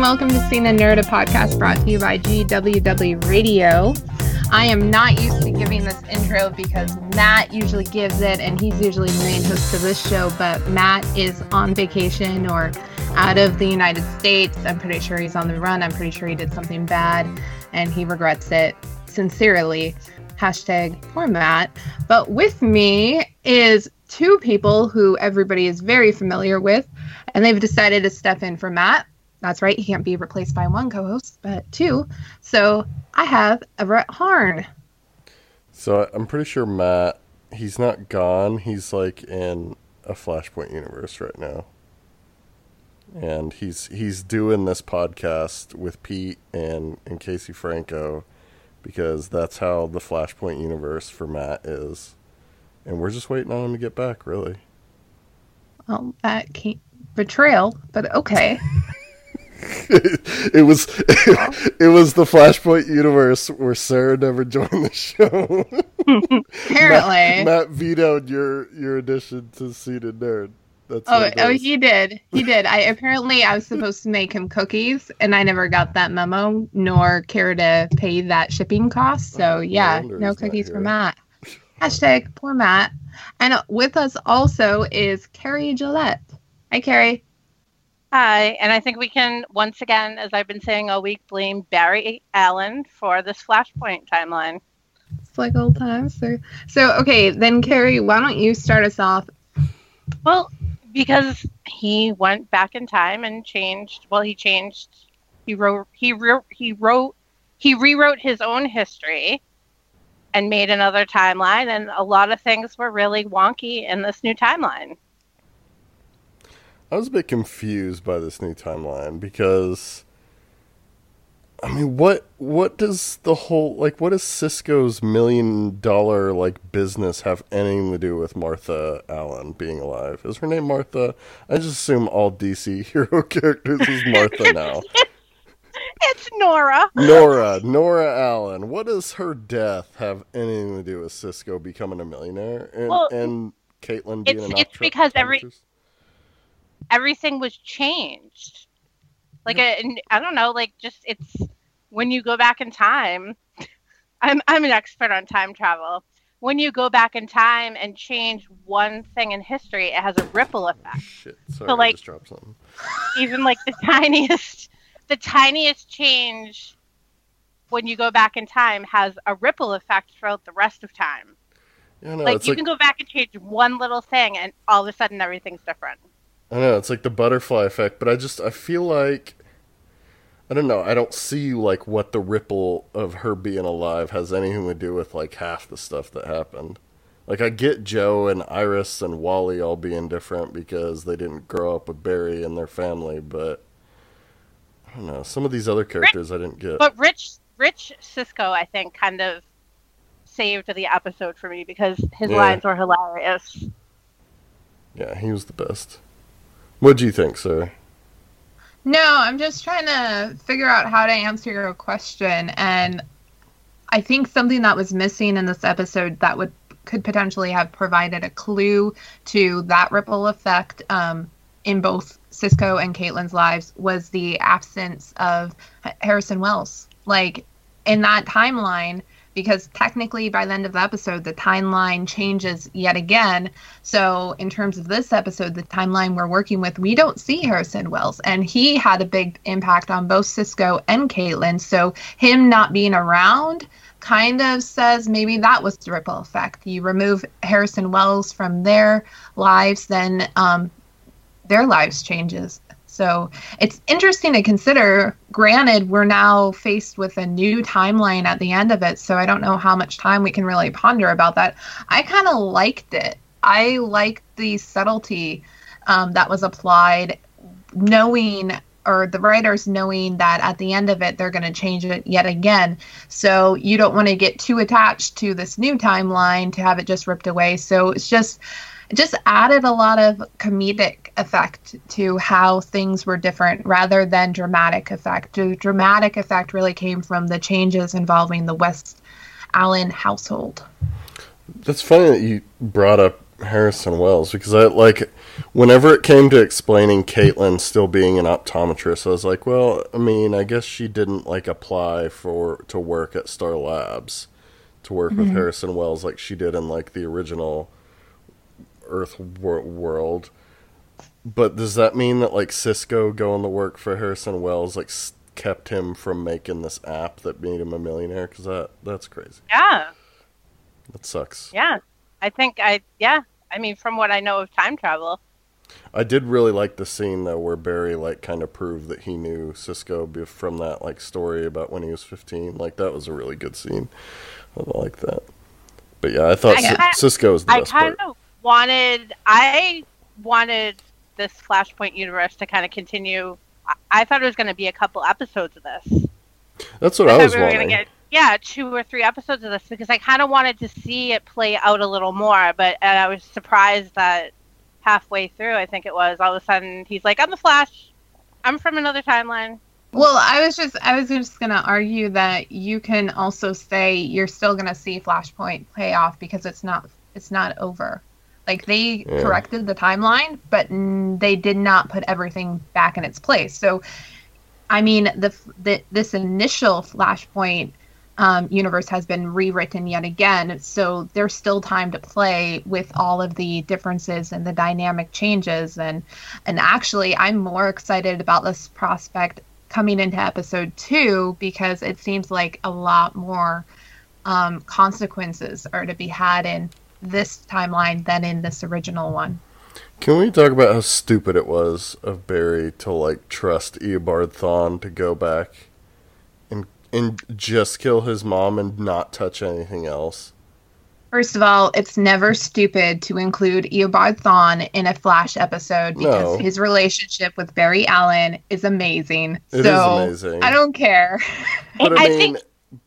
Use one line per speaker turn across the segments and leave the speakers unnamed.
welcome to Scene and Nerd, a podcast brought to you by GWW Radio. I am not used to giving this intro because Matt usually gives it, and he's usually the main host of this show. But Matt is on vacation or out of the United States. I'm pretty sure he's on the run. I'm pretty sure he did something bad, and he regrets it sincerely. Hashtag poor Matt. But with me is two people who everybody is very familiar with, and they've decided to step in for Matt. That's right, he can't be replaced by one co host, but two. So I have Everett Harn.
So I'm pretty sure Matt, he's not gone. He's like in a Flashpoint universe right now. And he's he's doing this podcast with Pete and, and Casey Franco because that's how the Flashpoint universe for Matt is. And we're just waiting on him to get back, really.
Well, that can't betrayal, but okay.
it was it, it, was the Flashpoint universe where Sarah never joined the show.
Apparently,
Matt, Matt, vetoed your your addition to Seated Nerd.
That's oh, oh, he did. He did. I apparently I was supposed to make him cookies, and I never got that memo, nor care to pay that shipping cost. So oh, yeah, no cookies for Matt. Hashtag poor Matt. And with us also is Carrie Gillette. Hi, Carrie.
Hi, and I think we can once again, as I've been saying all week, blame Barry Allen for this Flashpoint timeline.
It's like old times. So, so okay, then Carrie, why don't you start us off?
Well, because he went back in time and changed. Well, he changed. He wrote. He wrote. He wrote. He rewrote his own history and made another timeline, and a lot of things were really wonky in this new timeline.
I was a bit confused by this new timeline because I mean, what what does the whole like what does Cisco's million dollar like business have anything to do with Martha Allen being alive? Is her name Martha? I just assume all DC hero characters is Martha now.
it's Nora.
Nora, Nora Allen. What does her death have anything to do with Cisco becoming a millionaire and well, and Caitlin being
it's, an It's because every everything was changed. Like I I don't know, like just it's when you go back in time. I'm I'm an expert on time travel. When you go back in time and change one thing in history, it has a ripple effect.
Shit, sorry, so like, I just dropped something.
Even like the tiniest, the tiniest change when you go back in time has a ripple effect throughout the rest of time. Yeah, no, like you like... can go back and change one little thing, and all of a sudden everything's different.
I know it's like the butterfly effect, but I just I feel like I don't know. I don't see like what the ripple of her being alive has anything to do with like half the stuff that happened. Like I get Joe and Iris and Wally all being different because they didn't grow up with Barry and their family, but I don't know. Some of these other characters
Rich,
I didn't get.
But Rich Rich Cisco, I think, kind of saved the episode for me because his yeah. lines were hilarious.
Yeah, he was the best. What do you think, sir?
No, I'm just trying to figure out how to answer your question, and I think something that was missing in this episode that would could potentially have provided a clue to that ripple effect um, in both Cisco and Caitlin's lives was the absence of Harrison Wells. Like in that timeline, because technically by the end of the episode the timeline changes yet again. So in terms of this episode the timeline we're working with we don't see harrison wells and he had a big impact on both cisco and caitlin so him not being around kind of says maybe that was the ripple effect. You remove harrison wells from their lives then um, their lives changes so it's interesting to consider. Granted, we're now faced with a new timeline at the end of it, so I don't know how much time we can really ponder about that. I kind of liked it. I liked the subtlety um, that was applied, knowing or the writers knowing that at the end of it they're going to change it yet again. So you don't want to get too attached to this new timeline to have it just ripped away. So it's just just added a lot of comedic effect to how things were different rather than dramatic effect. The dramatic effect really came from the changes involving the West Allen household.
That's funny that you brought up Harrison Wells because I like whenever it came to explaining Caitlin still being an optometrist, I was like, well, I mean, I guess she didn't like apply for to work at Star Labs to work mm-hmm. with Harrison Wells like she did in like the original Earth wor- world. But does that mean that like Cisco going to work for Harrison Wells like kept him from making this app that made him a millionaire? Because that that's crazy.
Yeah,
that sucks.
Yeah, I think I yeah. I mean, from what I know of time travel.
I did really like the scene though where Barry like kind of proved that he knew Cisco from that like story about when he was 15. Like that was a really good scene. I like that. But yeah, I thought I, Cisco was the I best part. I kind of
wanted I wanted this Flashpoint universe to kind of continue. I, I thought it was going to be a couple episodes of this.
That's what I, I was we wanting. Get,
yeah, two or three episodes of this because I kind of wanted to see it play out a little more. But and I was surprised that halfway through, I think it was, all of a sudden he's like, "I'm the Flash. I'm from another timeline."
Well, I was just I was just gonna argue that you can also say you're still gonna see Flashpoint pay off because it's not it's not over. Like they yeah. corrected the timeline, but they did not put everything back in its place. So, I mean, the, the this initial Flashpoint um, universe has been rewritten yet again. So there's still time to play with all of the differences and the dynamic changes. And and actually, I'm more excited about this prospect coming into episode two because it seems like a lot more um, consequences are to be had in this timeline than in this original one.
Can we talk about how stupid it was of Barry to like trust Eobard Thawne to go back and and just kill his mom and not touch anything else?
First of all, it's never stupid to include Eobard Thawne in a Flash episode because no. his relationship with Barry Allen is amazing. It so is amazing. I don't care.
But I, I mean, think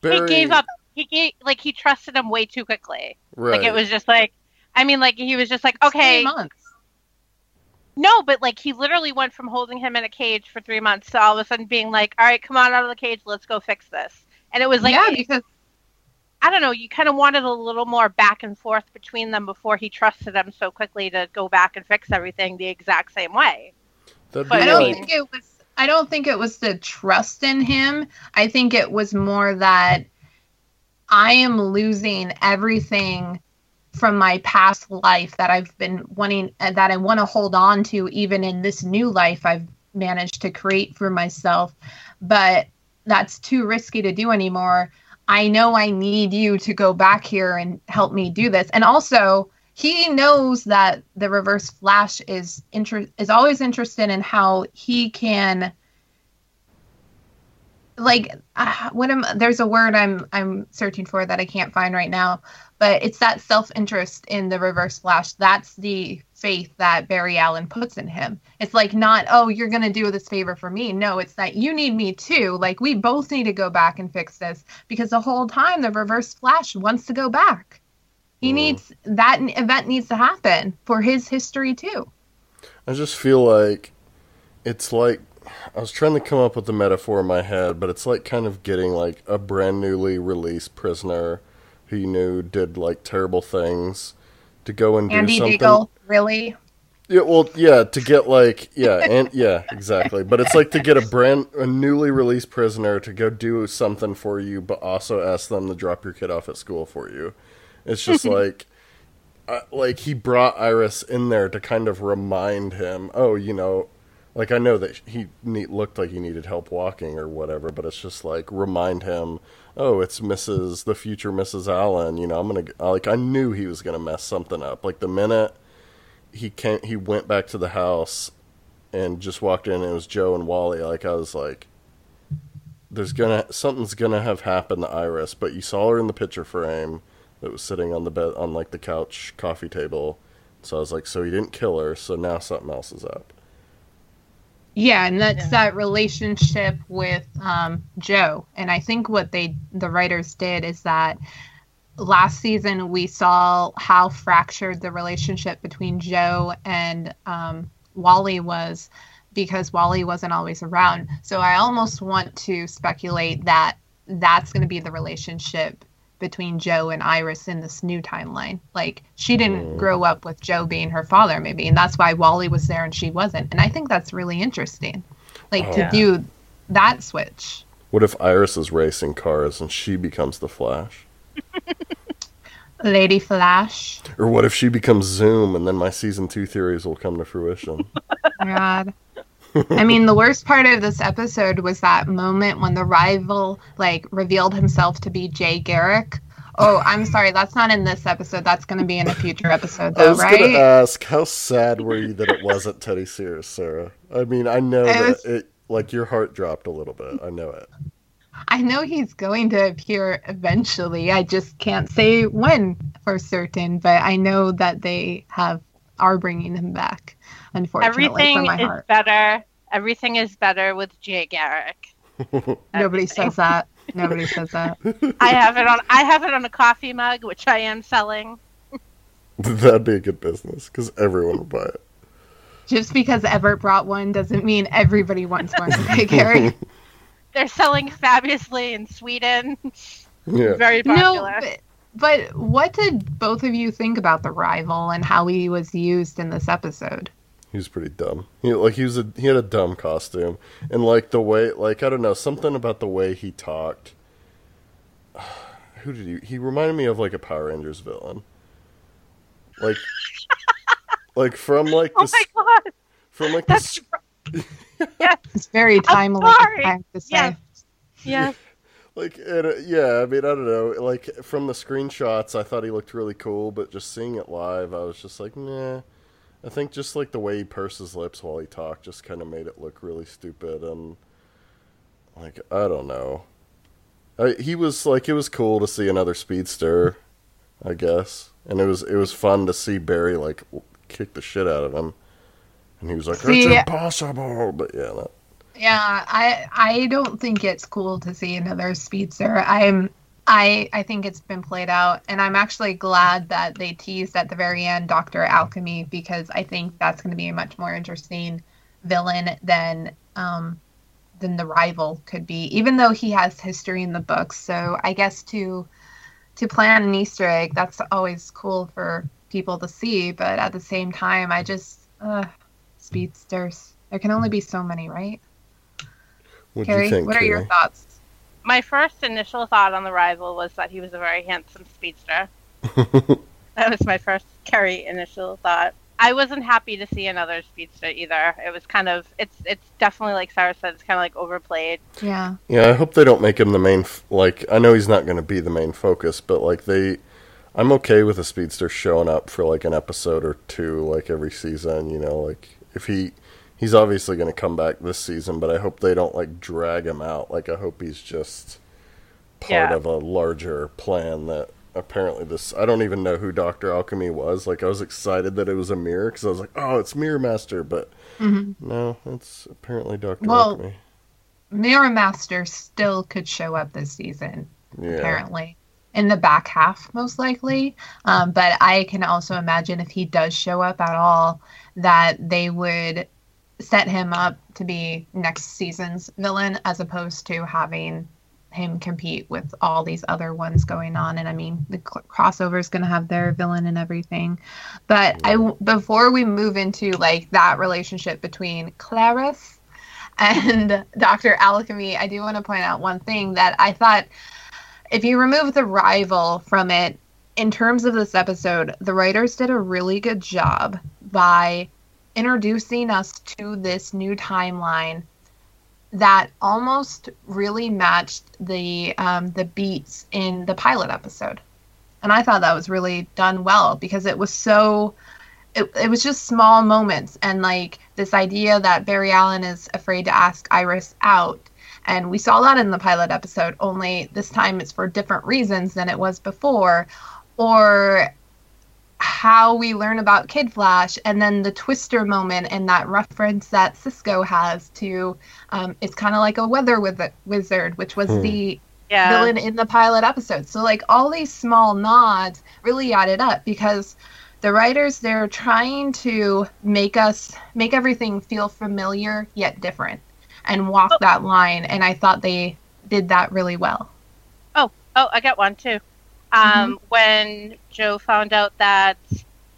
Barry... he gave up. He gave like he trusted him way too quickly. Right. Like it was just like, I mean, like he was just like, okay. months. No, but like he literally went from holding him in a cage for three months to all of a sudden being like, all right, come on out of the cage, let's go fix this. And it was like,
yeah, because
I don't know, you kind of wanted a little more back and forth between them before he trusted them so quickly to go back and fix everything the exact same way.
But I don't like... think it was. I don't think it was the trust in him. I think it was more that I am losing everything from my past life that I've been wanting uh, that I want to hold on to even in this new life I've managed to create for myself. But that's too risky to do anymore. I know I need you to go back here and help me do this. And also he knows that the reverse flash is inter- is always interested in how he can like uh, what am there's a word I'm I'm searching for that I can't find right now, but it's that self-interest in the reverse flash. That's the faith that Barry Allen puts in him. It's like not, oh, you're going to do this favor for me. No, it's that you need me too. Like we both need to go back and fix this because the whole time the reverse flash wants to go back. He mm. needs that event needs to happen for his history too.
I just feel like it's like I was trying to come up with the metaphor in my head, but it's like kind of getting like a brand newly released prisoner who you knew did like terrible things to go and Andy do something. Diggle,
really?
Yeah, well, yeah, to get like, yeah, and yeah, exactly. But it's like to get a brand, a newly released prisoner to go do something for you, but also ask them to drop your kid off at school for you. It's just like, uh, like he brought Iris in there to kind of remind him, oh, you know, like I know that he looked like he needed help walking or whatever, but it's just like remind him, oh, it's Mrs. the future Mrs. Allen. You know, I'm gonna like I knew he was gonna mess something up. Like the minute he came, he went back to the house and just walked in. and It was Joe and Wally. Like I was like, there's gonna something's gonna have happened to Iris. But you saw her in the picture frame that was sitting on the bed on like the couch coffee table. So I was like, so he didn't kill her. So now something else is up.
Yeah, and that's yeah. that relationship with um, Joe. And I think what they the writers did is that last season we saw how fractured the relationship between Joe and um, Wally was because Wally wasn't always around. So I almost want to speculate that that's going to be the relationship between Joe and Iris in this new timeline. Like she didn't
Mm.
grow up with Joe being her father, maybe, and that's why Wally was there and she wasn't. And I think that's really interesting, like
Oh.
to do that switch.
What if Iris is racing cars and she becomes the Flash?
Lady Flash.
Or what if she becomes Zoom and then my season two theories will come to fruition?
God. I mean, the worst part of this episode was that moment when the rival like revealed himself to be Jay Garrick. Oh, I'm sorry, that's not in this episode. That's going to be in a future episode,
I
though,
was gonna
right?
ask, how sad were you that it wasn't Teddy Sears, Sarah? I mean, I know that
was-
it like your heart dropped a little bit. I know it.
I know he's going to appear eventually. I just can't say when for certain, but I know that they have are bringing him back. Unfortunately,
Everything
for my
is
heart.
better. Everything is better with Jay Garrick.
Nobody says that. Nobody says that.
I have it on. I have it on a coffee mug, which I am selling.
That'd be a good business because everyone would buy it.
Just because Everett brought one doesn't mean everybody wants one. Okay, Gary.
They're selling fabulously in Sweden.
Yeah.
Very
No,
popular.
but, but what did both of you think about the rival and how he was used in this episode?
He was pretty dumb. He like he was a he had a dumb costume and like the way like I don't know something about the way he talked. Who did he? He reminded me of like a Power Rangers villain. Like, like from like
oh my god,
from like
that's
this
yes,
It's very timely.
sorry.
I have to say.
Yes. yes.
like and, uh, yeah. I mean I don't know. Like from the screenshots, I thought he looked really cool, but just seeing it live, I was just like, nah. I think just like the way he pursed his lips while he talked just kind of made it look really stupid and like I don't know. I, he was like it was cool to see another speedster, I guess, and it was it was fun to see Barry like kick the shit out of him, and he was like,
See-
"It's impossible," but yeah, that,
Yeah, I I don't think it's cool to see another speedster. I'm I I think it's been played out, and I'm actually glad that they teased at the very end Doctor Alchemy because I think that's going to be a much more interesting villain than um than the rival could be, even though he has history in the books. So I guess to to plan an Easter egg, that's always cool for people to see. But at the same time, I just uh, speedsters. There can only be so many, right?
what do
Carrie,
you think?
what are your thoughts?
My first initial thought on the rival was that he was a very handsome speedster. That was my first Kerry initial thought. I wasn't happy to see another speedster either. It was kind of it's it's definitely like Sarah said, it's kind of like overplayed.
Yeah.
Yeah, I hope they don't make him the main. F- like, I know he's not going to be the main focus, but like they, I'm okay with a speedster showing up for like an episode or two, like every season. You know, like if he, he's obviously going to come back this season, but I hope they don't like drag him out. Like, I hope he's just part
Yeah.
of a larger plan that apparently this. I don't even know who Doctor Alchemy was. Like, I was excited that it was a mirror because I was like, oh, it's Mirror Master, but
Mhm.
no, it's apparently Doctor
Well,
Alchemy.
Mirror Master still could show up this season,
Yeah.
apparently. In the back half, most likely. Um, but I can also imagine if he does show up at all, that they would set him up to be next season's villain as opposed to having him compete with all these other ones going on. And I mean, the cl- crossover is going to have their villain and everything. But I, before we move into like that relationship between Clariss and Dr. Alchemy, I do want to point out one thing that I thought if you remove the rival from it, in terms of this episode, the writers did a really good job by introducing us to this new timeline that almost really matched the um, the beats in the pilot episode, and I thought that was really done well because it was so. It, it was just small moments and like this idea that Barry Allen is afraid to ask Iris out and we saw that in the pilot episode only this time it's for different reasons than it was before or how we learn about Kid Flash and then the twister moment and that reference that Cisco has to um, it's kind of like a weather wiz- wizard which was
Hmm.
the
Yeah.
villain in the pilot episode. So like all these small nods really added up because the writers they're trying to make us make everything feel familiar yet different and walk
Oh.
that line and I thought they did that really well.
Oh, oh, I got one too. Um, when Joe found out that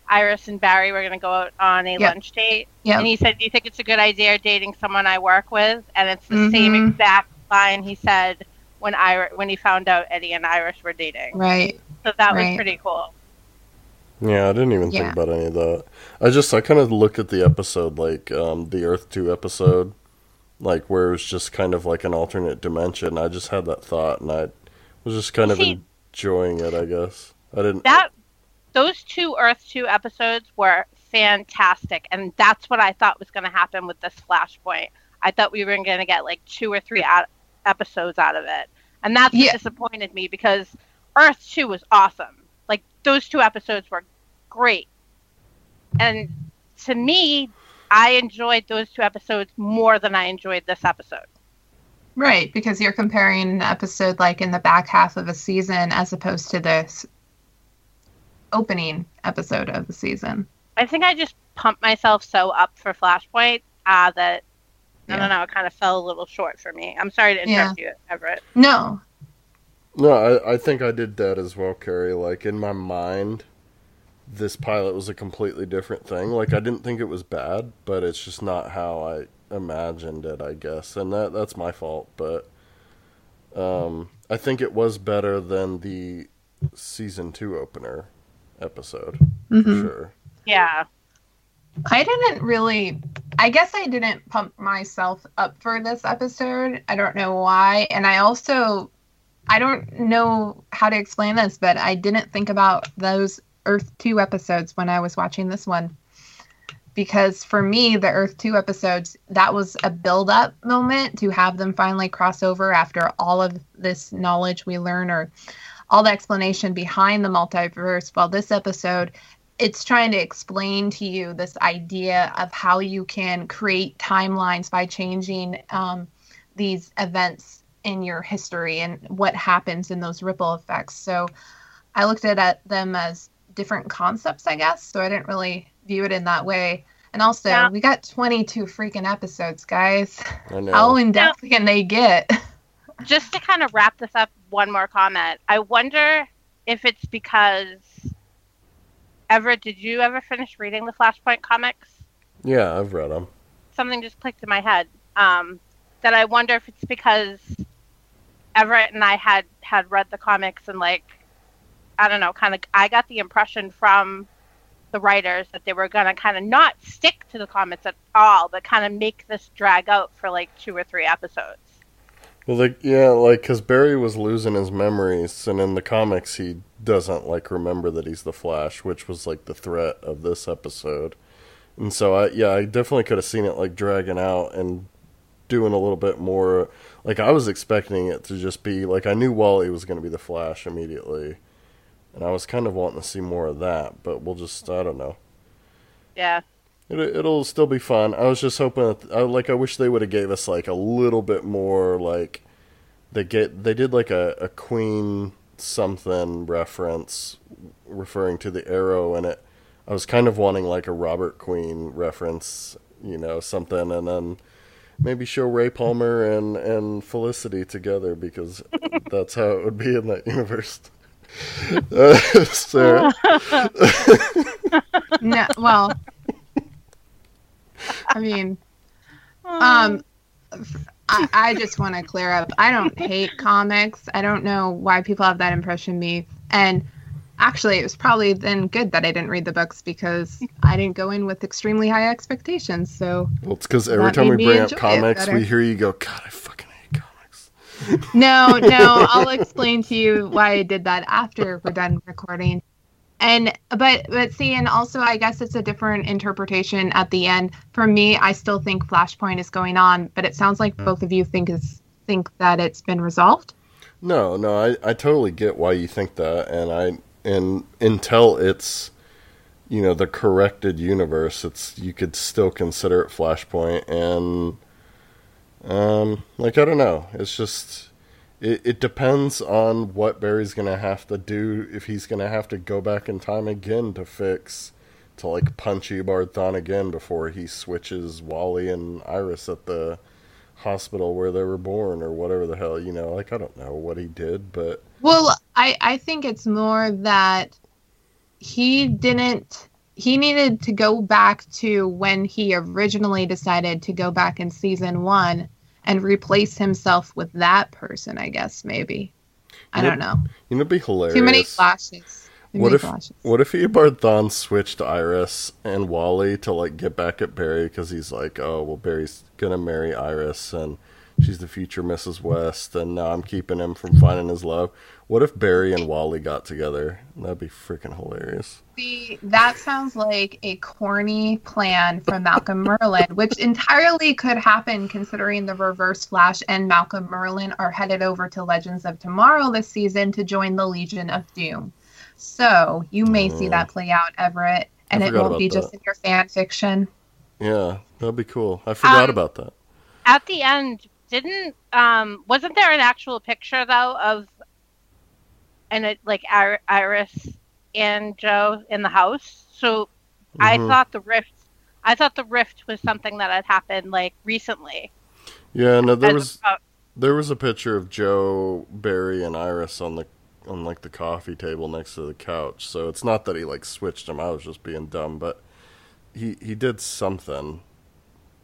Iris and Barry were going to go out on a
Yeah.
lunch date,
Yeah.
and he said, "Do you think it's a good idea dating someone I work with?" And it's the same
Mhm.
exact line he said when Iris when he found out Eddie and Iris were dating.
Right.
So that
Right.
was pretty cool.
Yeah, I didn't even
Yeah.
think about any of that. I just I kind of looked at the episode like um, the Earth Two episode, like where it was just kind of like an alternate dimension. I just had that thought, and I was just kind of
See-
enjoying it. I guess I didn't.
That those two Earth two episodes were fantastic, and that's what I thought was going to happen with this Flashpoint. I thought we were going to get like two or three out- episodes out of it, and that's what
Yeah.
disappointed me because Earth two was awesome. Like those two episodes were great, and to me, I enjoyed those two episodes more than I enjoyed this episode.
Right, because you're comparing an episode like in the back half of a season as opposed to this opening episode of the season.
I think I just pumped myself so up for Flashpoint uh, that I
Yeah.
don't know, it kind of fell a little short for me. I'm sorry to interrupt you, Everett.
No.
No, I, I think I did that as well, Carrie. Like in my mind, this pilot was a completely different thing. Like I didn't think it was bad, but it's just not how I imagined it, I guess. And that that's my fault, but um I think it was better than the season 2 opener episode, for
Mhm.
sure.
Yeah.
I didn't really. I guess I didn't pump myself up for this episode. I don't know why. And I also. I don't know how to explain this, but I didn't think about those Earth 2 episodes when I was watching this one. Because for me, the Earth 2 episodes, that was a build up moment to have them finally cross over after all of this knowledge we learn or all the explanation behind the multiverse. While this episode, it's trying to explain to you this idea of how you can create timelines by changing um, these events in your history and what happens in those ripple effects. So I looked at, at them as different concepts, I guess. So I didn't really view it in that way. And also,
Yeah.
we got 22 freaking episodes, guys.
I know.
How in depth can they get?
Just to kind of wrap this up, one more comment. I wonder if it's because Everett, did you ever finish reading the Flashpoint comics?
yeah, I've read them.
Something just clicked in my head. Um, that I wonder if it's because Everett and I had had read the comics and like I don't know, kind of I got the impression from the writers that they were going to kind of not stick to the comics at all, but kind of make this drag out for like two or three episodes.
Well, like yeah, like because Barry was losing his memories, and in the comics he doesn't like remember that he's the Flash, which was like the threat of this episode. And so I yeah, I definitely could have seen it like dragging out and doing a little bit more. Like I was expecting it to just be like I knew Wally was going to be the Flash immediately, and I was kind of wanting to see more of that. But we'll just I don't know.
Yeah.
It, it'll still be fun. I was just hoping, that, I, like, I wish they would have gave us like a little bit more, like, they get they did like a, a Queen something reference referring to the arrow, and it. I was kind of wanting like a Robert Queen reference, you know, something, and then maybe show Ray Palmer and and Felicity together because that's how it would be in that universe. Uh, Sarah,
no, well, I mean, um, I, I just want to clear up. I don't hate comics. I don't know why people have that impression of me. And actually, it was probably then good that I didn't read the books because I didn't go in with extremely high expectations. So
well, it's because every time we bring up comics, we hear you go, "God, I fucking hate comics."
No, no, I'll explain to you why I did that after we're done recording. And but but see, and also I guess it's a different interpretation at the end. For me, I still think Flashpoint is going on, but it sounds like both of you think is think that it's been resolved.
No, no, I, I totally get why you think that, and I and until it's you know the corrected universe, it's you could still consider it Flashpoint, and um, like I don't know, it's just it, it depends on what Barry's gonna have to do if he's gonna have to go back in time again to fix to like punch Thawne again before he switches Wally and Iris at the hospital where they were born or whatever the hell you know? Like i don't know what he did but
Well, I I think it's more that he didn't he needed to go back to when he originally decided to go back in season 1 and replace himself with that person, I guess maybe. I don't know.
You know, it'd be hilarious.
Too many flashes. Too
What
many
if
flashes.
what if Eobard switched Iris and Wally to like get back at Barry because he's like, oh well, Barry's gonna marry Iris and she's the future Mrs. West, and now I'm keeping him from finding his love. What if Barry and Wally got together? That'd be freaking hilarious.
See, that sounds like a corny plan from Malcolm Merlyn, which entirely could happen considering the Reverse Flash and Malcolm Merlyn are headed over to Legends of Tomorrow this season to join the Legion of Doom. So you may see
Mm.
that play out, Everett, and it won't
about
be just in your fan fiction.
Yeah, that'd be cool. I forgot
Um,
about that.
At the end, didn't um wasn't there an actual picture though of and it like Iris and Joe in the house? So I
Mhm.
thought the rift I thought the rift was something that had happened like recently.
Yeah, no, there was
oppo-
there was a picture of Joe, Barry, and Iris on the on like the coffee table next to the couch. So it's not that he like switched them. I was just being dumb, but he he did something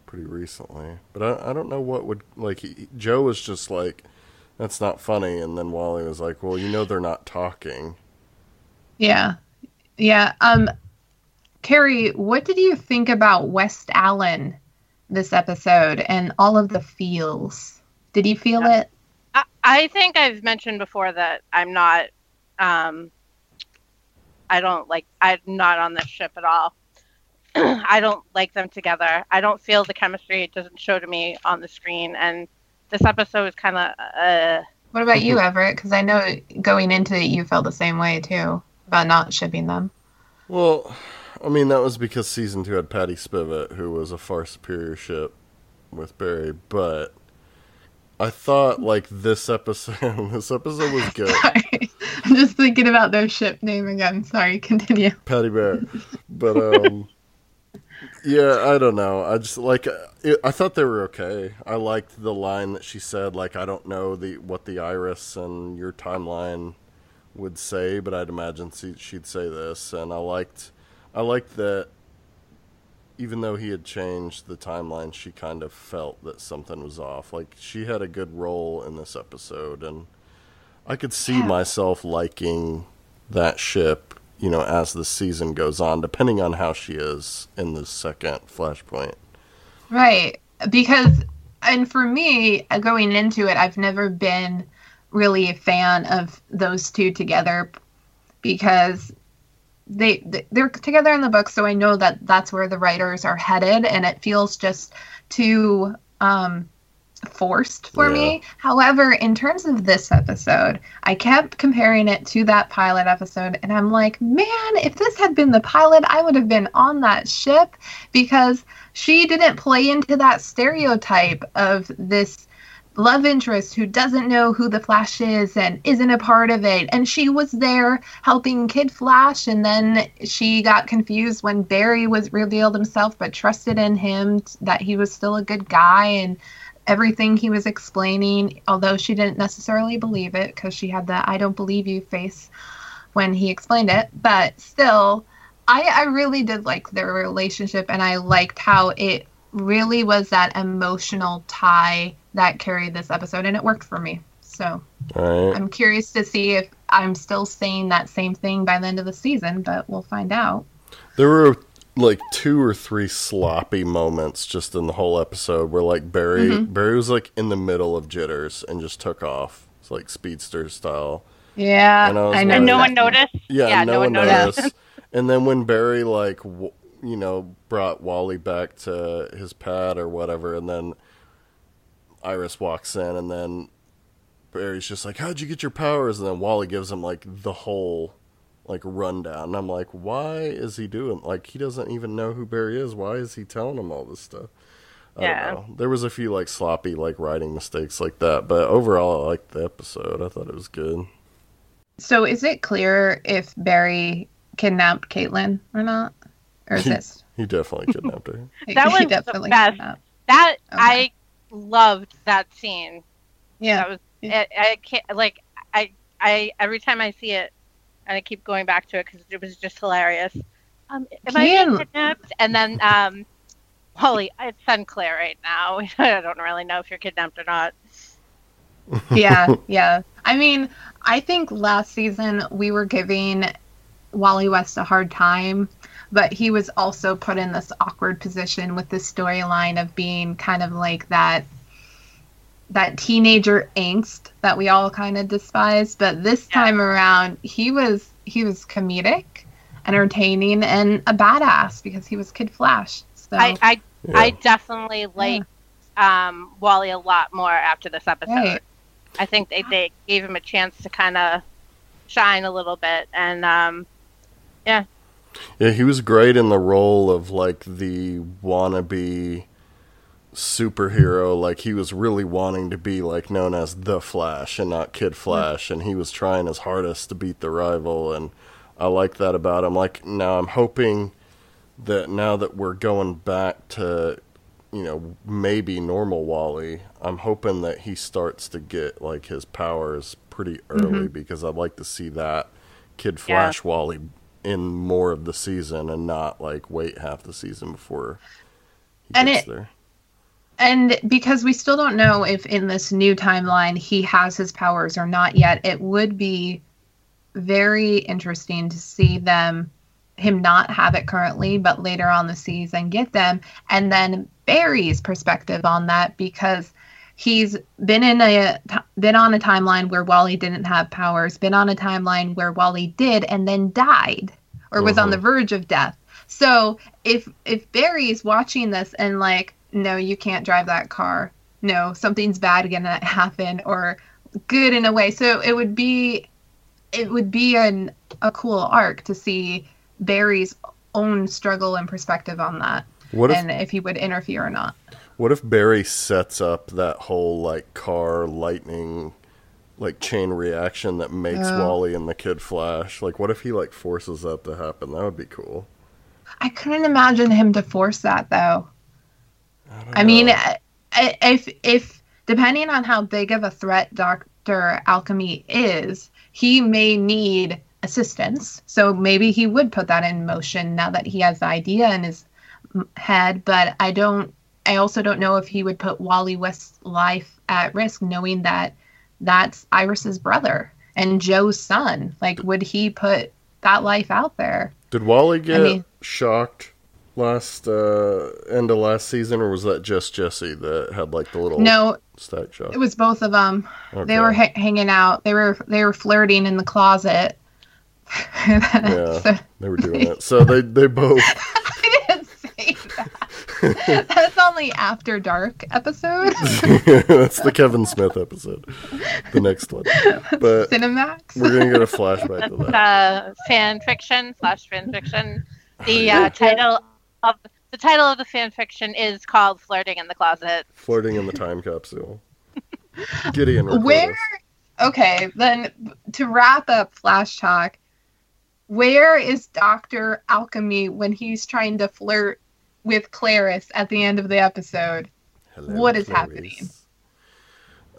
pretty recently. But I I don't know what would like he, Joe was just like that's not funny, and then Wally was like, well, you know, they're not talking.
Yeah. Yeah. Um Carrie, what did you think about West Allen this episode and all of the feels? Did you feel
Yeah.
it?
I, I think I've mentioned before that I'm not um I don't like I'm not on this ship at all. I don't like them together. I don't feel the chemistry. It doesn't show to me on the screen and this episode is kind of uh
What about you, Everett? Because I know going into it, you felt the same way too about not shipping them.
Well, I mean, that was because season two had Patty Spivot, who was a far superior ship with Barry, but I thought like this episode, this episode was good.
Sorry. I'm just thinking about their ship name again. Sorry, continue.
Patty Bear, but um, yeah, I don't know. I just like it, I thought they were okay. I liked the line that she said, like I don't know the what the Iris and your timeline would say, but I'd imagine she- she'd say this, and I liked, I liked that. Even though he had changed the timeline, she kind of felt that something was off. Like she had a good role in this episode, and I could see
Yeah.
myself liking that ship, you know, as the season goes on, depending on how she is in the second Flashpoint.
Right. Because, and for me, going into it, I've never been really a fan of those two together because they they're together in the book so i know that that's where the writers are headed and it feels just too um forced for
Yeah.
me however in terms of this episode i kept comparing it to that pilot episode and i'm like man if this had been the pilot i would have been on that ship because she didn't play into that stereotype of this love interest who doesn't know who the Flash is and isn't a part of it. And she was there helping Kid Flash, and then she got confused when Barry was revealed himself, but trusted in him that he was still a good guy and everything he was explaining, although she didn't necessarily believe it because she had the I don't believe you face when he explained it. But still, I, I really did like their relationship, and I liked how it really was that emotional tie that carried this episode, and it worked for me. So
right.
I'm curious to see if I'm still saying that same thing by the end of the season, but we'll find out.
There were like two or three sloppy moments just in the whole episode where like Barry
Mhm.
Barry was like in the middle of jitters and just took off. It's like speedster style.
Yeah,
And I was
I know.
and no one noticed.
Yeah,
Yeah,
no,
no
one
one
noticed.
noticed. and then when Barry like w- you know brought Wally back to his pad or whatever, and then Iris walks in, and then Barry's just like, "How'd you get your powers?" And then Wally gives him like the whole like rundown. And I'm like, why is he doing like he doesn't even know who Barry is? Why is he telling him all this stuff? I
Yeah.
don't know. There was a few like sloppy like writing mistakes like that, but overall I liked the episode. I thought it was good.
So is it clear if Barry kidnapped Caitlin or not? Or is this
He definitely kidnapped her.
That
he
was the
definitely
best.
kidnapped.
That
Okay.
I loved that scene.
Yeah.
That was
Yeah.
I, I can't like I I every time I see it, and I keep going back to it because it was just hilarious. Um, am
He
I being
and-
kidnapped? And then um, Holly, it's unclear right now. I don't really know if you're kidnapped or not.
yeah, yeah. I mean, I think last season we were giving Wally West a hard time, but he was also put in this awkward position with this storyline of being kind of like that that teenager angst that we all kind of despise. But this
Yeah.
time around, he was he was comedic, entertaining, and a badass because he was Kid Flash. So
I I,
Yeah.
I definitely liked um, Wally a lot more after this episode.
Right.
I think they, they gave him a chance to kind of shine a little bit, and um,
yeah Yeah, he was great in the role of like the wannabe superhero. Like he was really wanting to be like known as the Flash and not Kid Flash, and he was trying his hardest to beat the rival. And I like that about him. Like now, I'm hoping that now that we're going back to you know maybe normal Wally, I'm hoping that he starts to get like his powers pretty early mm-hmm. because I'd like to see that Kid
Yeah.
Flash Wally in more of the season and not like wait half the season before he
And
gets
it-
there.
And because we still don't know if in this new timeline he has his powers or not yet, it would be very interesting to see them him not have it currently, but later on the season get them, and then Barry's perspective on that because he's been in a been on a timeline where Wally didn't have powers, been on a timeline where Wally did and then died or was on
Mhm.
the verge of death. So if if Barry's watching this and like, no, you can't drive that car. No, something's bad gonna happen or good in a way. So it would be it would be an a cool arc to see Barry's own struggle and perspective on that.
What if
and if he would interfere or not.
what if Barry sets up that whole like car lightning like chain reaction that makes
Oh.
Wally and the Kid Flash? Like what if he like forces that to happen? That would be cool.
I couldn't imagine him to force that though.
I,
I mean. I- I- if if depending on how big of a threat Doctor Alchemy is, he may need assistance. So maybe he would put that in motion now that he has the idea in his head. But I don't. I also don't know if he would put Wally West's life at risk, knowing that that's Iris's brother and Joe's son. Like, would he put that life out there?
Did Wally get
mean-
shocked last uh end of last season or was that just Jesse that had like the little
No,
stack shot?
it was both of them.
Okay.
They were ha- hanging out. They were they were flirting in the closet.
Yeah.
So-
They were doing it. So they they both
I didn't say that. That's only after dark episode.
That's the Kevin Smith episode. The next one. But
Cinemax.
we're gonna get a flashback to that.
uh, fan fiction slash fan fiction. The uh, title of the title of the fan fiction is called "Flirting in the Closet."
Flirting in the time capsule. Gideon record
Where? Okay, then to wrap up Flash Talk, where is Doctor Alchemy when he's trying to flirt with Clariss at the end of the episode?
Hello,
What is
Clarice.
happening?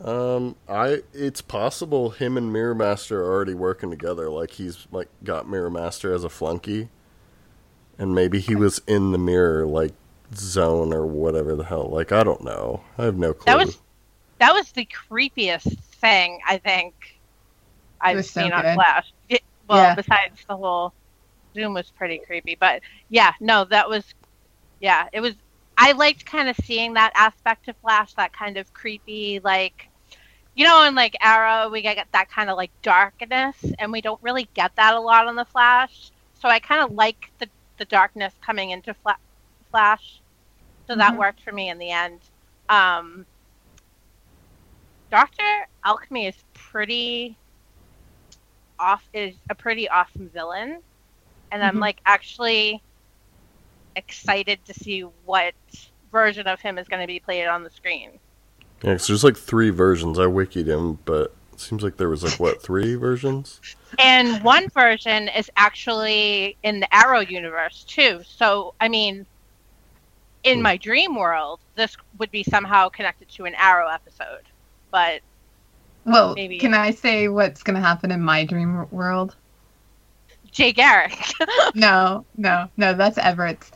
Um, I it's possible him and Mirror Master are already working together. Like he's like got Mirror Master as a flunky, and maybe he was in the mirror like zone or whatever the hell. Like I don't know. I have no clue.
That was that was the creepiest thing I think I've
was so
seen on
good.
Flash. It, well,
Yeah.
besides the whole Zoom was pretty creepy, but yeah, no, that was yeah, it was. I liked kind of seeing that aspect of Flash, that kind of creepy, like you know, in like Arrow, we get that kind of like darkness, and we don't really get that a lot on the Flash. So I kind of like the the darkness coming into Fla- Flash, so that
Mhm.
worked for me in the end. Um, Doctor Alchemy is pretty off is a pretty awesome villain, and I'm
Mhm.
like actually excited to see what version of him is going to be played on the screen.
Yeah, 'cause there's like three versions. I wikied him, but it seems like there was like what three versions?
And one version is actually in the Arrow universe too. So, I mean, in
Hmm.
my dream world, this would be somehow connected to an Arrow episode. But
Well,
Maybe.
can I say what's going to happen in my dream world?
Jay Garrick.
No, no, no, that's Everett's.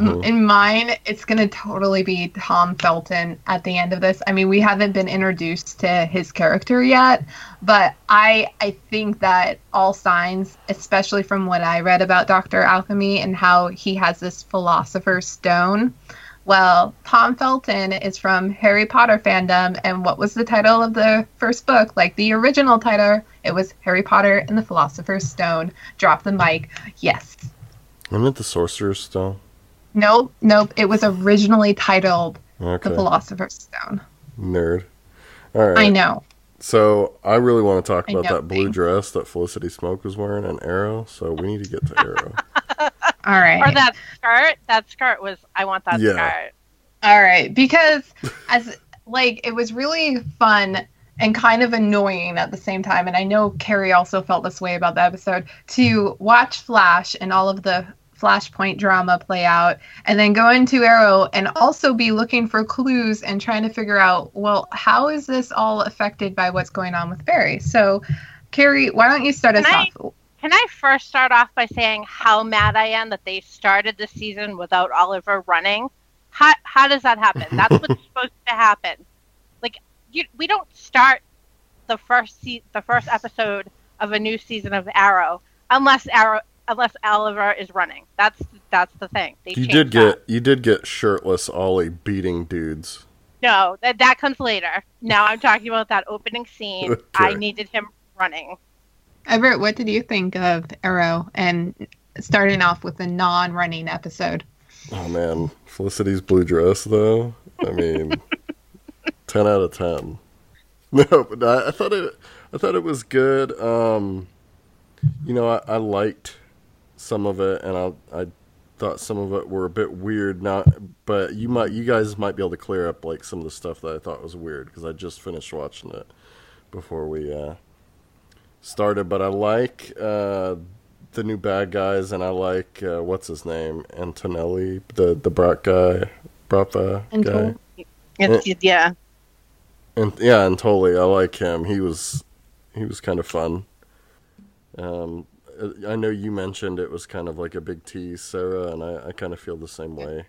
Mhm.
In mine, it's going to totally be Tom Felton at the end of this. I mean, we haven't been introduced to his character yet, but I I think that all signs, especially from what I read about Dr. Alchemy and how he has this philosopher's stone. Well, Tom Felton is from Harry Potter fandom, and what was the title of the first book? Like the original title, it was Harry Potter and the Philosopher's Stone. Drop the mic. Yes.
Isn't it the Sorcerer's Stone?
Nope, nope. It was originally titled
Okay.
The Philosopher's Stone.
Nerd. All right.
I know.
So I really want to talk about that blue
things.
dress that Felicity Smoak was wearing and Arrow. So we need to get to Arrow.
All right.
or that skirt. That skirt was. I want that
Yeah.
skirt.
All right. Because as like it was really fun and kind of annoying at the same time. And I know Carrie also felt this way about the episode to watch Flash and all of the Flashpoint drama play out, and then go into Arrow and also be looking for clues and trying to figure out, well, how is this all affected by what's going on with Barry? So, Carrie, why don't you start us
I-
off?
Can I first start off by saying how mad I am that they started the season without Oliver running? How how does that happen? That's what's supposed to happen. Like you, we don't start the first se- the first episode of a new season of Arrow unless Arrow unless Oliver is running. That's that's the thing. They
you
changed
did
that.
get you did get shirtless Ollie beating dudes.
no that that comes later. Now I'm talking about that opening scene. I needed him running.
Everett, what did you think of Arrow and starting off with a non-running episode?
Oh man, Felicity's blue dress though. I mean, ten out of ten. No, but I, I thought it. I thought it was good. Um, you know, I, I liked some of it, and I I thought some of it were a bit weird. Not, but you might, you guys might be able to clear up like some of the stuff that I thought was weird because I just finished watching it before we uh, started. But I like uh, the new bad guys, and I like uh, what's his name, Antonelli, the the Brat guy, Brapa guy.
It's, yeah.
And yeah, and totally, I like him. He was, he was kind of fun. Um, I know you mentioned it was kind of like a big tease, Sarah, and I, I kind of feel the same way.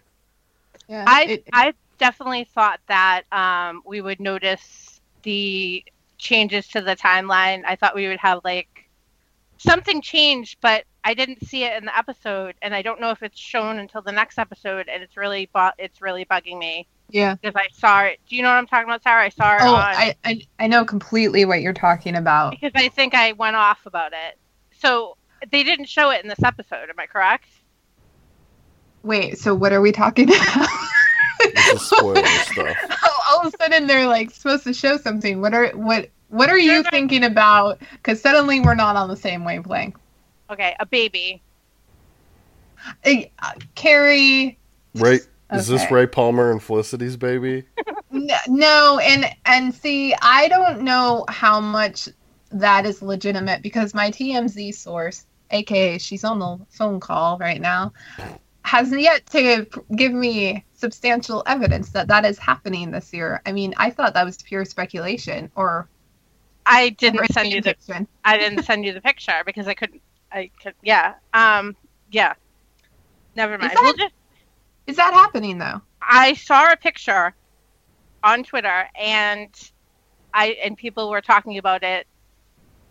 Yeah,
I
it-
I definitely thought that um, we would notice the changes to the timeline. I thought we would have like something changed, but I didn't see it in the episode, and I don't know if it's shown until the next episode, and it's really bu- it's really bugging me
yeah.
because I saw it. Do you know what I'm talking about, Sarah? I saw it
Oh,
on
I, I I know completely what you're talking about.
because I think I went off about it. So they didn't show it in this episode. Am I correct?
Wait, so what are we talking about?
This is spoiler stuff.
all of a sudden they're like supposed to show something. What are what what are you thinking about? Because suddenly we're not on the same wavelength.
Okay, a baby.
Uh, Carrie,
Ray, is this Ray Palmer and Felicity's baby?
no, and and see, I don't know how much that is legitimate because my TMZ source, aka she's on the phone call right now, hasn't yet to give me substantial evidence that that is happening this year. I mean, I thought that was pure speculation or
I didn't send you the
fiction.
I didn't send you the picture because I couldn't. I could. Yeah. Um. Yeah. Never mind.
that-
We'll just.
Is that happening though?
I saw a picture on Twitter, and I and people were talking about it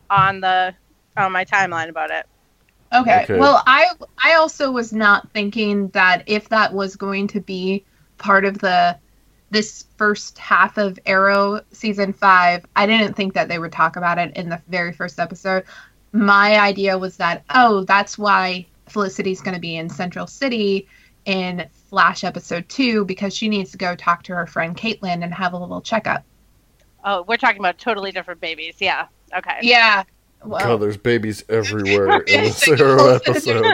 on the on my timeline about it.
Okay.
Okay.
Well, I I also was not thinking that if that was going to be part of the this first half of Arrow season 5, I didn't think that they would talk about it in the very first episode. My idea was that oh, that's why Felicity's going to be in Central City in Flash episode 2 because she needs to go talk to her friend Caitlin and have a little checkup.
Oh, we're talking about totally different babies. Yeah. Okay.
Yeah. Well,
God, there's babies everywhere in this
I
Arrow
know.
episode.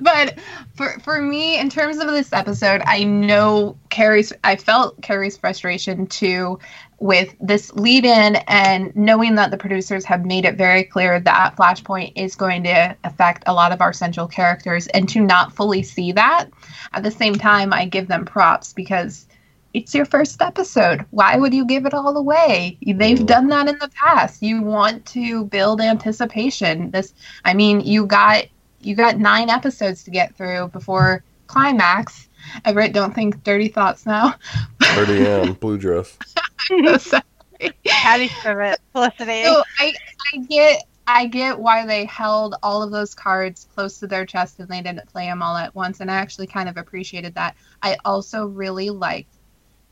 but for for me, in terms of this episode, I know Carrie's. I felt Carrie's frustration too with this lead in and knowing that the producers have made it very clear that Flashpoint is going to affect a lot of our central characters, and to not fully see that at the same time, I give them props because it's your first episode. Why would you give it all away? They've done that in the past. You want to build anticipation. This I mean, you got you got 9 episodes to get through before climax. Everett, don't think dirty thoughts now.
Dirty Ann, blue dress.
Patty Spirit, Felicity.
So I, I get I get why they held all of those cards close to their chest and they didn't play them all at once, and I actually kind of appreciated that. I also really liked,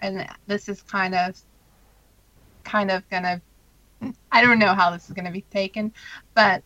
and this is kind of, kind of gonna, I don't know how this is gonna be taken, but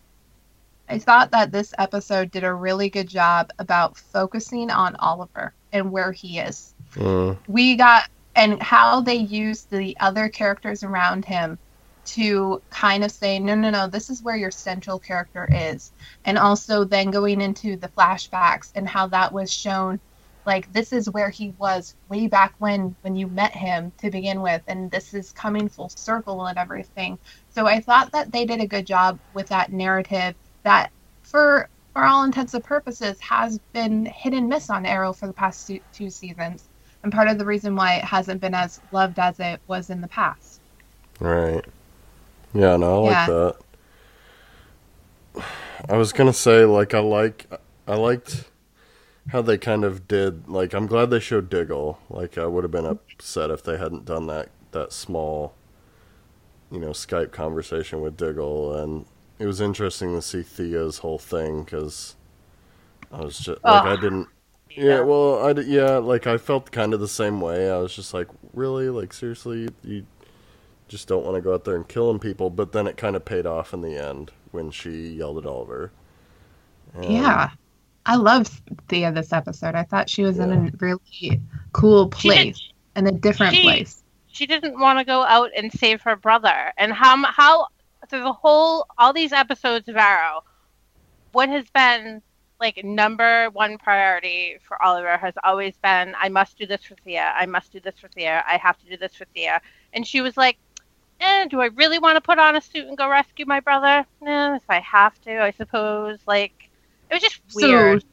I thought that this episode did a really good job about focusing on Oliver and where he is.
Mm.
We got and how they used the other characters around him to kind of say, no, no, no, this is where your central character is. And also then going into the flashbacks and how that was shown like this is where he was way back when when you met him to begin with and this is coming full circle and everything so i thought that they did a good job with that narrative that for for all intents and purposes has been hit and miss on arrow for the past two, two seasons and part of the reason why it hasn't been as loved as it was in the past
Right. Yeah, no, I like
Yeah.
that. I was gonna say, like, I like, I liked how they kind of did. Like, I'm glad they showed Diggle. Like, I would have been upset if they hadn't done that that small, you know, Skype conversation with Diggle, and it was interesting to see Thea's whole thing because I was just like, I didn't. Yeah, well, I yeah, like I felt kind of the same way. I was just like, really, like seriously, you just don't want to go out there and killing people. But then it kind of paid off in the end when she yelled at Oliver. And-
yeah i love thea this episode i thought she was in a really cool place and a different
she-
place
she didn't want to go out and save her brother. And how how through the whole all these episodes of Arrow, what has been like number one priority for Oliver has always been I must do this for Thea. I must do this for Thea. I have to do this for Thea. And she was like, eh, do I really want to put on a suit and go rescue my brother? Eh, if I have to, I suppose. Like it was just weird.
So,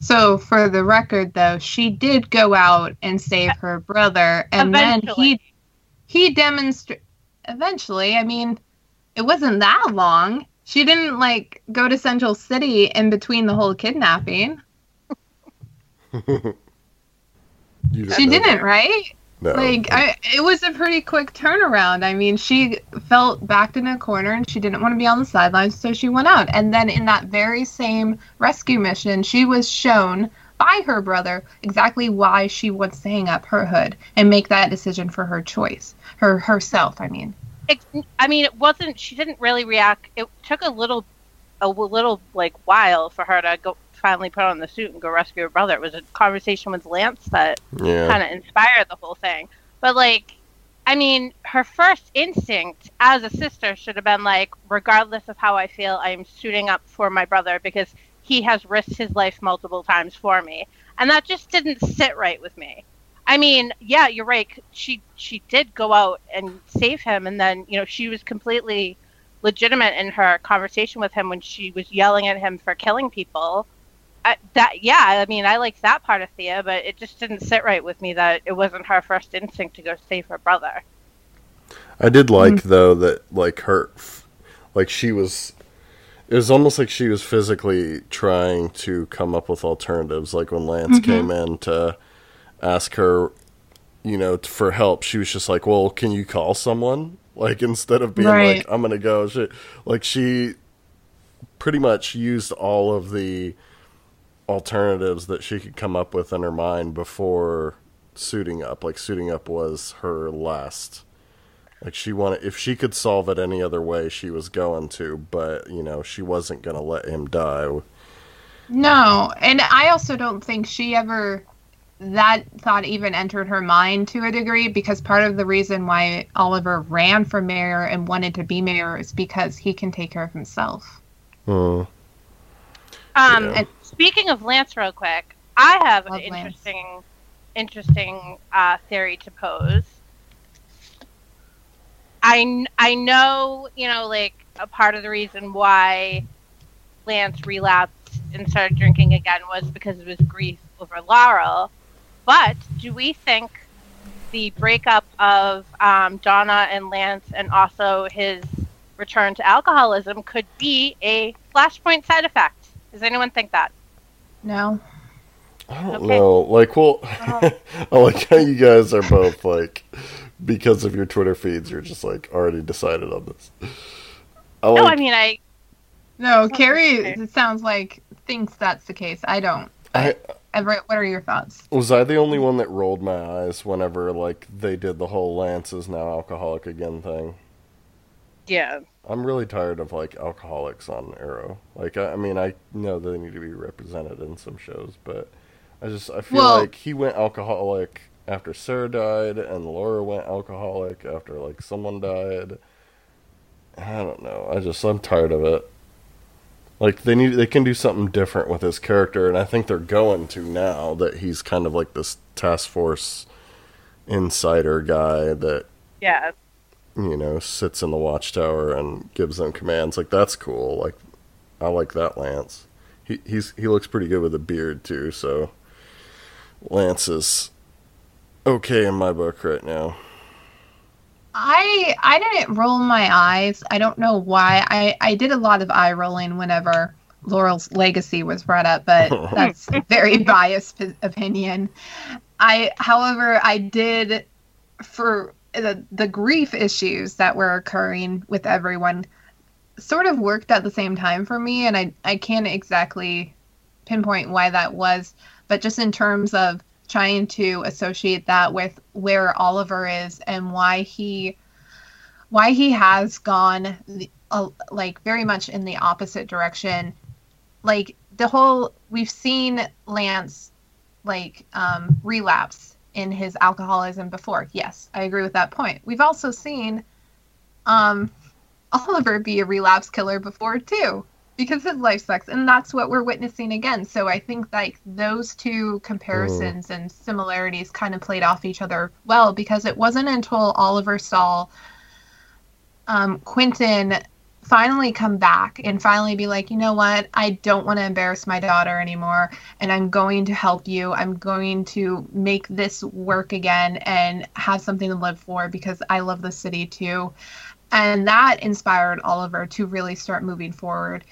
so for the record, though, she did go out and save her brother, and then he he demonstrated. Eventually, I mean, it wasn't that long. She didn't like go to Central City in between the whole kidnapping.
You
She didn't,
that.
right?
No.
Like, I, it was a pretty quick turnaround. I mean, she felt backed in a corner and she didn't want to be on the sidelines, so she went out. And then in that very same rescue mission, she was shown by her brother exactly why she wants to hang up her hood and make that decision for her choice, her herself. I mean,
It, I mean, it wasn't. She didn't really react. It took a little, a little like while for her to go finally put on the suit and go rescue her brother. It was a conversation with Lance that
yeah.
kind of inspired the whole thing. But like, I mean, her first instinct as a sister should have been like, regardless of how I feel, I am suiting up for my brother because he has risked his life multiple times for me, and that just didn't sit right with me. I mean, yeah, you're right. She she did go out and save him, and then you know she was completely legitimate in her conversation with him when she was yelling at him for killing people. I, that yeah, I mean, I liked that part of Thea, but it just didn't sit right with me that it wasn't her first instinct to go save her brother.
I did like
Mm-hmm.
though that like her, like she was. It was almost like she was physically trying to come up with alternatives. Like when Lance
Mm-hmm.
came in to ask her, you know, for help, she was just like, "Well, can you call someone?" Like instead of being
Right.
like, "I'm gonna go," she, like she pretty much used all of the alternatives that she could come up with in her mind before suiting up. Like suiting up was her last. Like she wanted, if she could solve it any other way, she was going to. But you know, she wasn't gonna let him die.
no, and I also don't think she ever that thought even entered her mind to a degree because part of the reason why Oliver ran for mayor and wanted to be mayor is because he can take care of himself.
Hmm.
Um,
Yeah.
and speaking of Lance, real quick, I have
Love
an
Lance.
interesting, interesting uh, theory to pose. I I know you know like a part of the reason why Lance relapsed and started drinking again was because of his grief over Laurel. But do we think the breakup of um, Donna and Lance, and also his return to alcoholism, could be a Flashpoint side effect. Does anyone think that?
No.
I don't
Okay.
know. Like, well,
Uh-huh.
I like how you guys are both like, because of your Twitter feeds, you're just like already decided on this. I like,
no, I mean I.
No, Carrie,
okay.
it sounds like thinks that's the case. I don't.
I,
Everett, what are your thoughts?
was I the only one that rolled my eyes whenever like they did the whole Lance is now alcoholic again thing?
Yeah.
I'm really tired of like alcoholics on Arrow. Like, I, I mean, I know they need to be represented in some shows, but I just I feel
Well-
like he went alcoholic after Sarah died, and Laurel went alcoholic after like someone died. I don't know. I just I'm tired of it. Like they need they can do something different with his character, and I think they're going to now that he's kind of like this task force insider guy that
Yeah.
You know, sits in the watchtower and gives them commands. Like that's cool. Like I like that Lance. He he's he looks pretty good with a beard too, so Lance is okay in my book right now.
I I didn't roll my eyes. I don't know why. I I did a lot of eye rolling whenever Laurel's legacy was brought up, but that's very biased p- opinion. I, however, I did for the the grief issues that were occurring with everyone sort of worked at the same time for me and I I can't exactly pinpoint why that was, but just in terms of trying to associate that with where Oliver is and why he why he has gone the, uh, like very much in the opposite direction. Like the whole we've seen Lance like um relapse in his alcoholism before. Yes i agree with that point. We've also seen um oliver be a relapse killer before too because his life sucks and that's what we're witnessing again. So i think like those two comparisons and similarities kind of played off each other well because it wasn't until oliver saw um, quentin finally come back and finally be like you know what? I don't want to embarrass my daughter anymore and i'm going to help you. I'm going to make this work again and have something to live for because i love the city too. And that inspired oliver to really start moving forward.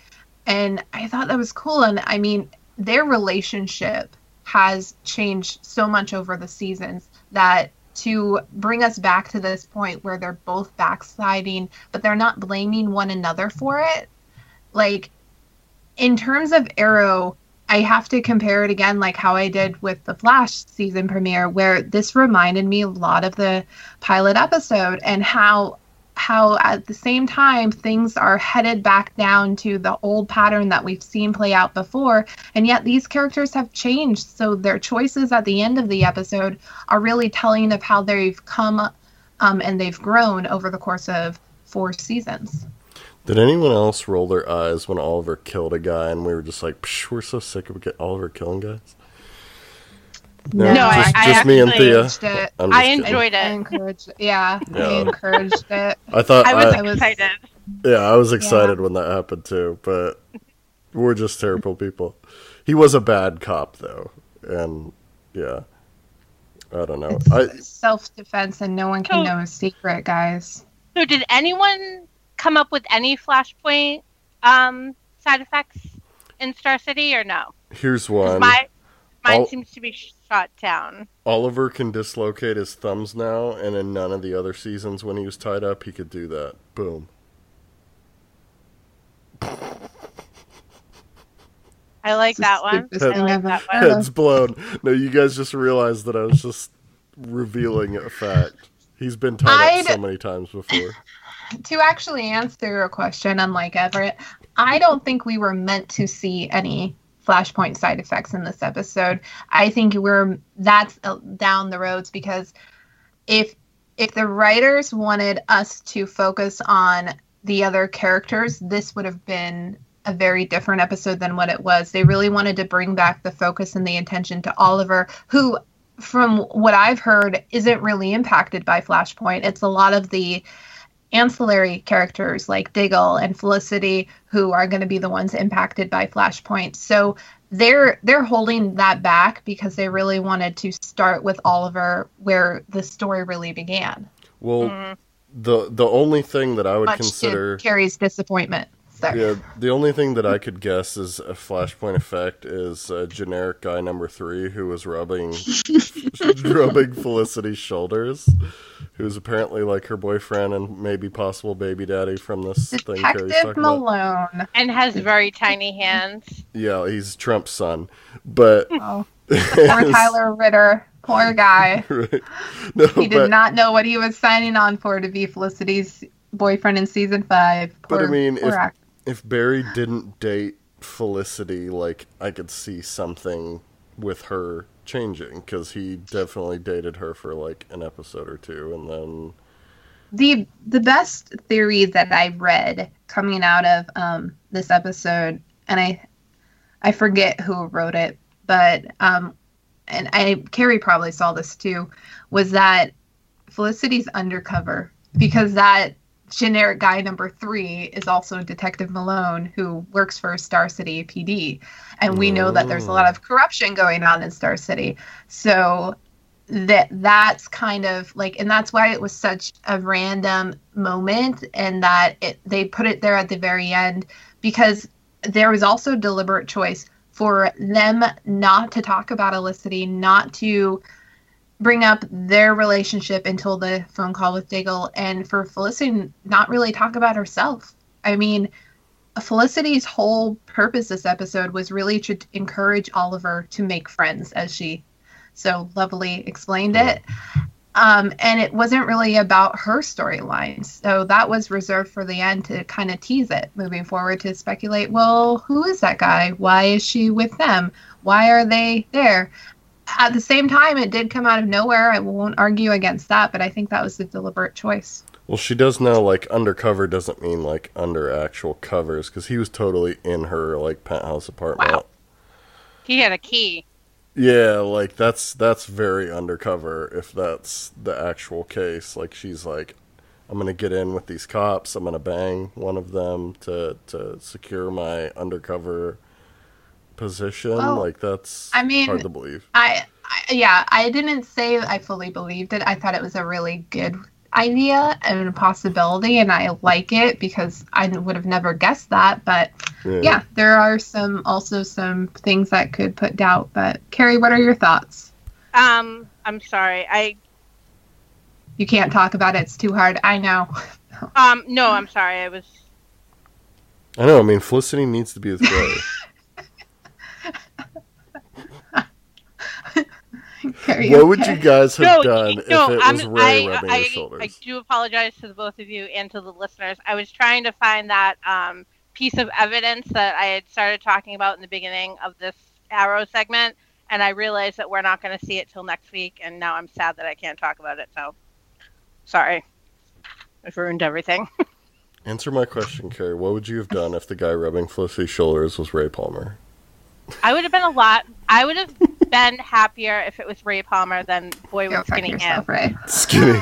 And I thought that was cool. And I mean, their relationship has changed so much over the seasons that to bring us back to this point where they're both backsliding, but they're not blaming one another for it. Like, in terms of Arrow, I have to compare it again, like how I did with the Flash season premiere, where this reminded me a lot of the pilot episode and how how at the same time things are headed back down to the old pattern that we've seen play out before. And yet these characters have changed. So their choices at the end of the episode are really telling of how they've come um, and they've grown over the course of four seasons.
Did anyone else roll their eyes when Oliver killed a guy and we were just like, we're so sick of Oliver killing guys?
No,
No,
just,
I,
just
I
me and Thea.
encouraged it.
I'm just
I
kidding.
enjoyed
I
it.
encouraged it. Yeah,
Yeah.
I encouraged it.
I thought
I was
I,
I
excited.
yeah, I was excited when that happened too, but we're just terrible people. He was a bad cop though, and yeah, I don't know. I
It's self-defense, and no one can
So-
know his secret, guys.
So, did anyone come up with any Flashpoint um, side effects in Star City or no?
Here's one.
my mine
I'll-
seems to be shot down.
Oliver can dislocate his thumbs now, and in none of the other seasons when he was tied up, he could do that. Boom.
I like that one.
stupidest
I like that one.
Heads blown. No, you guys just realized that I was just revealing a fact. He's been tied up
I'd-
so many times before.
to actually answer your question, unlike Everett, I don't think we were meant to see any flashpoint side effects in this episode. I think we're that's uh, down the roads because if if the writers wanted us to focus on the other characters, this would have been a very different episode than what it was. They really wanted to bring back the focus and the attention to Oliver, who from what I've heard isn't really impacted by Flashpoint. It's a lot of the ancillary characters like Diggle and Felicity who are going to be the ones impacted by Flashpoint. So they're they're holding that back because they really wanted to start with Oliver where the story really began.
Well, mm. the the only thing that I would
Much
consider
Carrie's disappointment.
Yeah, the only thing that I could guess is a flashpoint effect is a generic guy number three who was rubbing rubbing Felicity's shoulders, who's apparently like her boyfriend and maybe possible baby daddy from this
Detective
thing Carrie's
Malone.
about.
And has very tiny hands.
Yeah, he's Trump's son, but
oh, poor Tyler Ritter. Poor guy.
right. No,
he did but, not know what he was signing on for to be Felicity's boyfriend in season five.
Poor, but I mean, if, actor if Barry didn't date Felicity, like I could see something with her changing because he definitely dated her for like an episode or two, and then
the the best theory that I read coming out of um, this episode, and I I forget who wrote it, but um, and I Carrie probably saw this too, was that Felicity's undercover because that generic guy number three is also Detective Malone, who works for Star City PD. And we know that there's a lot of oh. corruption going on in Star City. So that that's kind of like and that's why it was such a random moment and that it they put it there at the very end because there was also deliberate choice for them not to talk about Olicity, not to bring up their relationship until the phone call with Diggle, and for Felicity not really talk about herself. I mean, Felicity's whole purpose this episode was really to encourage Oliver to make friends, as she so lovely explained it. Um, and it wasn't really about her storyline. So that was reserved for the end to kind of tease it moving forward to speculate well, who is that guy? Why is she with them? Why are they there? At the same time, it did come out of nowhere. I won't argue against that, but I think that was a deliberate choice.
Well, she does know like undercover doesn't mean like under actual covers because he was totally in her like penthouse apartment. Wow.
He had a key.
Yeah, like that's that's very undercover if that's the actual case. Like she's like, I'm gonna get in with these cops. I'm gonna bang one of them to to secure my undercover position. Well, like that's
I mean,
hard to believe.
I, I yeah, I didn't say I fully believed it. I thought it was a really good idea and a possibility and I like it because I would have never guessed that but yeah. yeah. there are some also some things that could put doubt but Carrie what are your thoughts
um I'm sorry I
you can't talk about it it's too hard I know
um no I'm sorry I was
I know I mean Felicity needs to be with Ray what would you guys have no, done no, if it I'm, was Ray I, rubbing I, your shoulders?
I do apologize to the both of you and to the listeners. I was trying to find that um, piece of evidence that I had started talking about in the beginning of this Arrow segment, and I realized that we're not going to see it till next week, and now I'm sad that I can't talk about it. So, sorry, I've ruined everything.
Answer my question, Carrie. What would you have done if the guy rubbing Felicity's shoulders was Ray Palmer?
I would have been a lot. I would have been happier if it was Ray Palmer than boy with skinny hands.
Ray.
Skinny.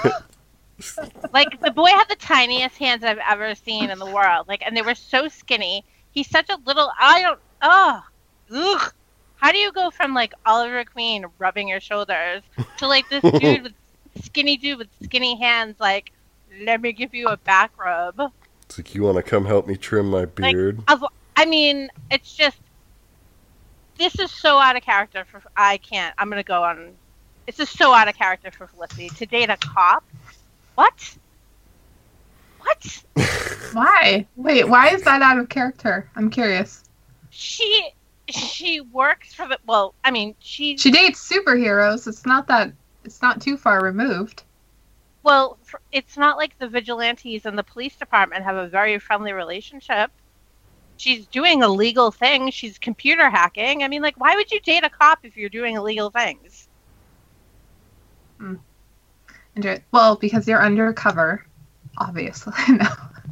like the boy had the tiniest hands I've ever seen in the world. Like, and they were so skinny. He's such a little. I don't. Oh, ugh. How do you go from like Oliver Queen rubbing your shoulders to like this dude with skinny dude with skinny hands? Like, let me give you a back rub.
It's like you want to come help me trim my beard.
Like, I mean, it's just this is so out of character for I can't. I'm gonna go on. This is so out of character for Felicity to date a cop. What? What?
why? Wait, why is that out of character? I'm curious.
She she works for the well. I mean, she
she dates superheroes. It's not that. It's not too far removed.
Well, it's not like the vigilantes and the police department have a very friendly relationship she's doing illegal things. She's computer hacking. I mean, like, why would you date a cop if you're doing illegal things?
Hmm. Well, because you're undercover, obviously. no.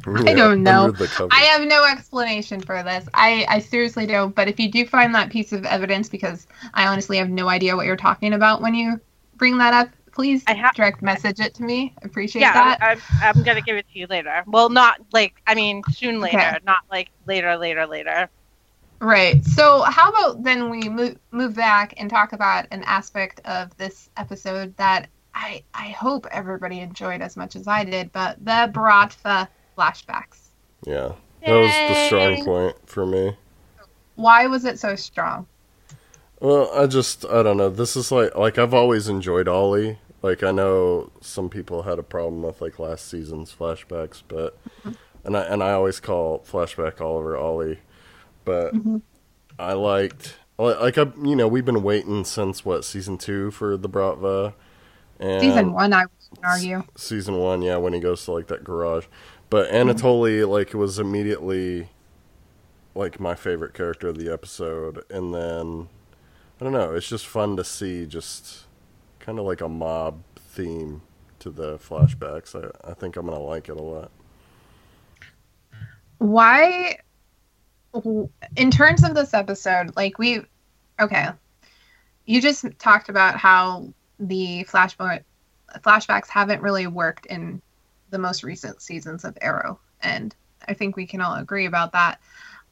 Yeah, I don't know. I have no explanation for this. I, I seriously don't. But if you do find that piece of evidence, because I honestly have no idea what you're talking about when you bring that up, please
I ha-
direct message it to me. I appreciate
yeah,
that.
I'm, I'm, I'm gonna give it to you later. Well, not like I mean soon later,
Okay.
not like later, later, later.
Right. So, how about then we move move back and talk about an aspect of this episode that I I hope everybody enjoyed as much as I did, but the Bratva flashbacks.
Yeah, that was the strong point for me.
Why was it so strong?
Well, I just I don't know. This is like like I've always enjoyed Ollie. Like I know some people had a problem with like last season's flashbacks, but and I and I always call flashback Oliver Ollie, but
Mhm.
I liked like like I you know we've been waiting since what season two for the Bratva, and
Season one, I would argue.
season one, yeah, when he goes to like that garage. But Anatoly, like, was immediately like my favorite character of the episode, and then I don't know, it's just fun to see just kind of like a mob theme to the flashbacks. I, I think I'm gonna like it a lot.
Why, in terms of this episode, like we, okay, you just talked about how the flashback flashbacks haven't really worked in the most recent seasons of Arrow, and I think we can all agree about that.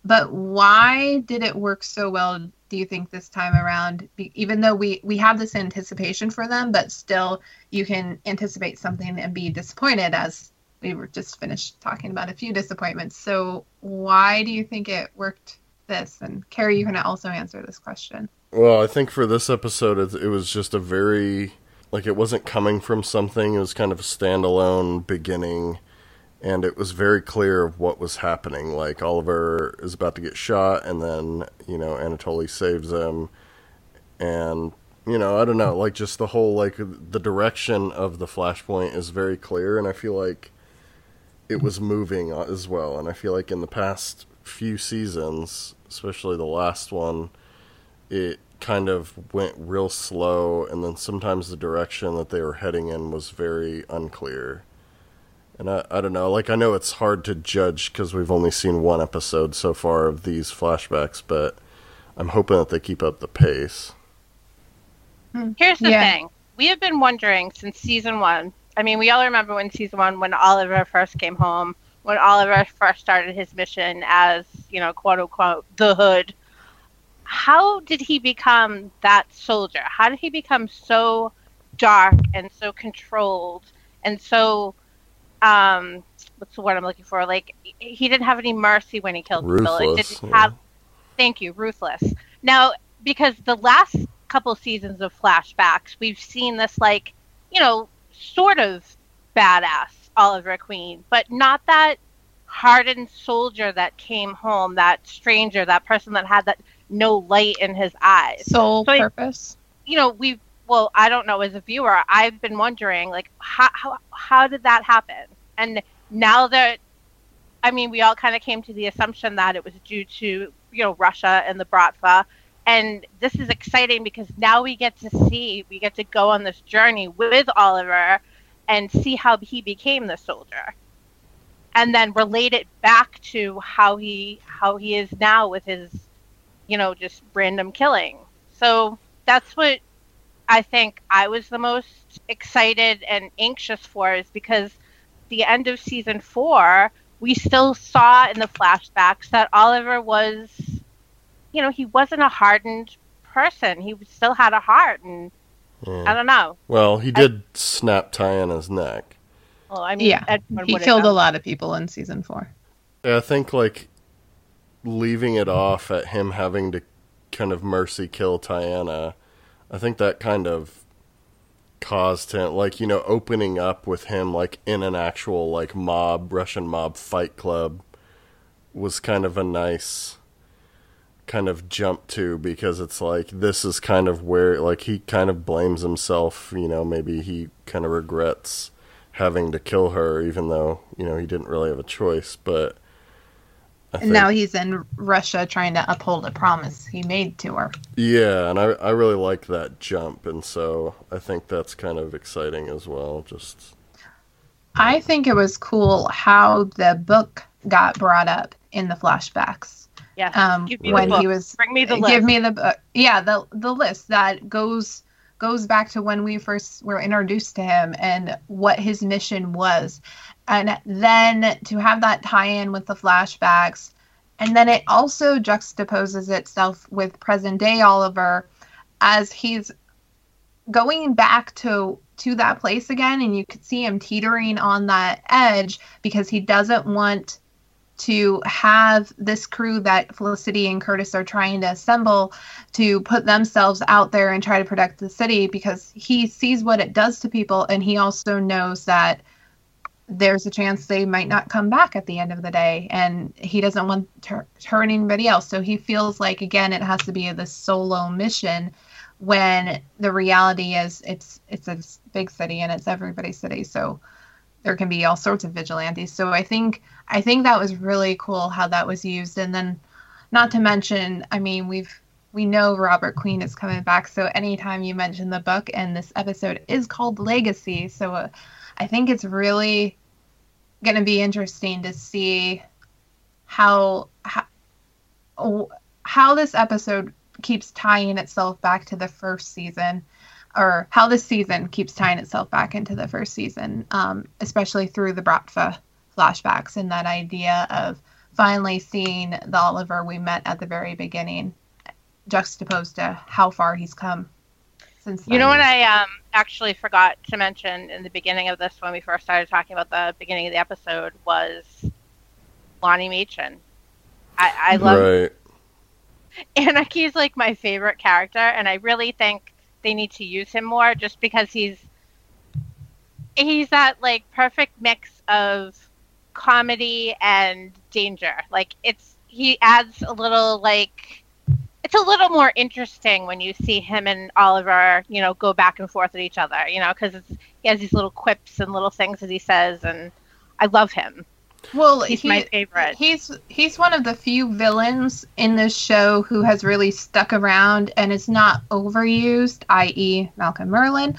But why did it work so well? Do you think this time around? Even though we we have this anticipation for them, but still you can anticipate something and be disappointed, as we were just finished talking about a few disappointments. So why do you think it worked this? And Carrie, you can also answer this question.
Well, I think for this episode, it, it was just a very like it wasn't coming from something. It was kind of a standalone beginning, and it was very clear of what was happening. Like Oliver is about to get shot, and then you know Anatoly saves him, and you know I don't know, like just the whole like the direction of the flashpoint is very clear, and I feel like it was moving as well. And I feel like in the past few seasons, especially the last one it kind of went real slow and then sometimes the direction that they were heading in was very unclear and i, I don't know like i know it's hard to judge because we've only seen one episode so far of these flashbacks but i'm hoping that they keep up the pace hmm,
Here's the
Yeah.
thing: we have been wondering since season one. I mean, we all remember when season one, when Oliver first came home, when Oliver first started his mission as you know, quote unquote, the Hood. How did he become that soldier? How did he become so dark and so controlled and so um what's the word I'm looking for? Like he didn't have any mercy when he killed people. It didn't
yeah.
have thank you, ruthless. Now, because the last couple seasons of flashbacks, we've seen this like, you know, sort of badass Oliver Queen, but not that hardened soldier that came home, that stranger, that person that had that no light in his eyes.
Sole
So I-
purpose.
You know, we've well, I don't know as a viewer, I've been wondering like how how how did that happen? And now that I mean, we all kind of came to the assumption that it was due to, you know, Russia and the Bratva. And this is exciting because now we get to see, we get to go on this journey with Oliver and see how he became the soldier. And then relate it back to how he how he is now with his, you know, just random killing. So that's what I think I was the most excited and anxious for is because the end of season four, we still saw in the flashbacks that Oliver was, you know, he wasn't a hardened person. He still had a heart, and
Yeah.
I don't know.
well he did snap Taiana's neck
Well, I mean,
Yeah,
everyone
he killed a lot of people in season four.
Yeah, I think like leaving it off at him having to kind of mercy kill Tiana, I think that kind of caused him like, you know, opening up with him like in an actual like mob, Russian mob fight club was kind of a nice kind of jump to because it's like this is kind of where like he kind of blames himself, you know, maybe he kind of regrets having to kill her even though, you know, he didn't really have a choice, but
And now he's in Russia trying to uphold a promise he made to her.
Yeah, and I I really like that jump, and so I think that's kind of exciting as well. Just
I think it was cool how the book got brought up in the flashbacks.
Yeah.
Um,
Give me the
when
book.
he was
Bring me the
give
list.
me the book. Yeah, the the list that goes goes back to when we first were introduced to him and what his mission was. And then to have that tie in with the flashbacks. And then it also juxtaposes itself with present day Oliver as he's going back to to that place again and you could see him teetering on that edge because he doesn't want to have this crew that Felicity and Curtis are trying to assemble to put themselves out there and try to protect the city because he sees what it does to people and he also knows that there's a chance they might not come back at the end of the day and he doesn't want to hurt anybody else. So he feels like again it has to be this solo mission when the reality is it's it's a big city and it's everybody's city. So there can be all sorts of vigilantes. So i think i think that was really cool how that was used. And then not to mention i mean we've we know robert queen is coming back. So anytime you mention the book and this episode is called legacy so uh, i think it's really going to be interesting to see how how, how this episode keeps tying itself back to the first season or how this season keeps tying itself back into the first season, um, especially through the Bratva flashbacks and that idea of finally seeing the Oliver we met at the very beginning, juxtaposed to how far he's come since.
Then. You know what I um, actually forgot to mention in the beginning of this when we first started talking about the beginning of the episode was Lonnie Machin. I, I love right. Anarchy's like my favorite character, and I really think they need to use him more just because he's he's that like perfect mix of comedy and danger. Like it's he adds a little like it's a little more interesting when you see him and Oliver, you know, go back and forth at each other, you know, because he has these little quips and little things that he says, and I love him.
Well,
he's he, my favorite.
He's he's one of the few villains in this show who has really stuck around and is not overused, i.e., Malcolm Merlyn.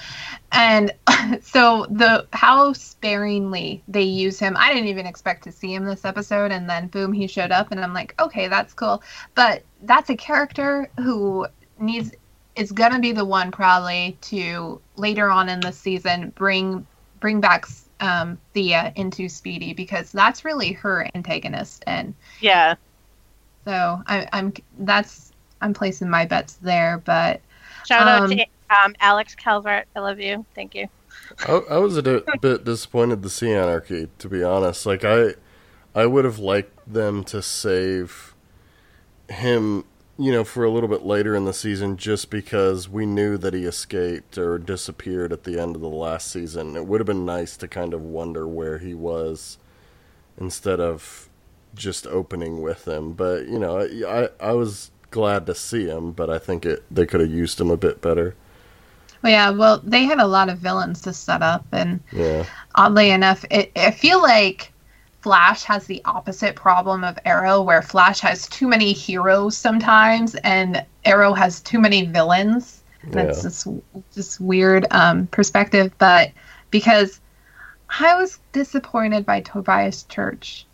And so the how sparingly they use him, I didn't even expect to see him this episode, and then boom, he showed up, and I'm like, okay, that's cool. But that's a character who needs is gonna be the one probably to later on in the season bring bring back um, Thea into Speedy because that's really her antagonist, and
yeah.
So I, I'm that's I'm placing my bets there, but
shout um, out to um, Alex Calvert. I love you. Thank you.
I, I was a bit disappointed to see Anarchy, to be honest. Like I, I would have liked them to save him you know, for a little bit later in the season just because we knew that he escaped or disappeared at the end of the last season. It would have been nice to kind of wonder where he was instead of just opening with him. But, you know, I I was glad to see him, but I think it they could have used him a bit better.
Well, yeah, well, they had a lot of villains to set up, and
yeah.
oddly enough, it, I feel like Flash has the opposite problem of Arrow, where Flash has too many heroes sometimes, and Arrow has too many villains. That's yeah. this just weird um, perspective, but because I was disappointed by Tobias Church.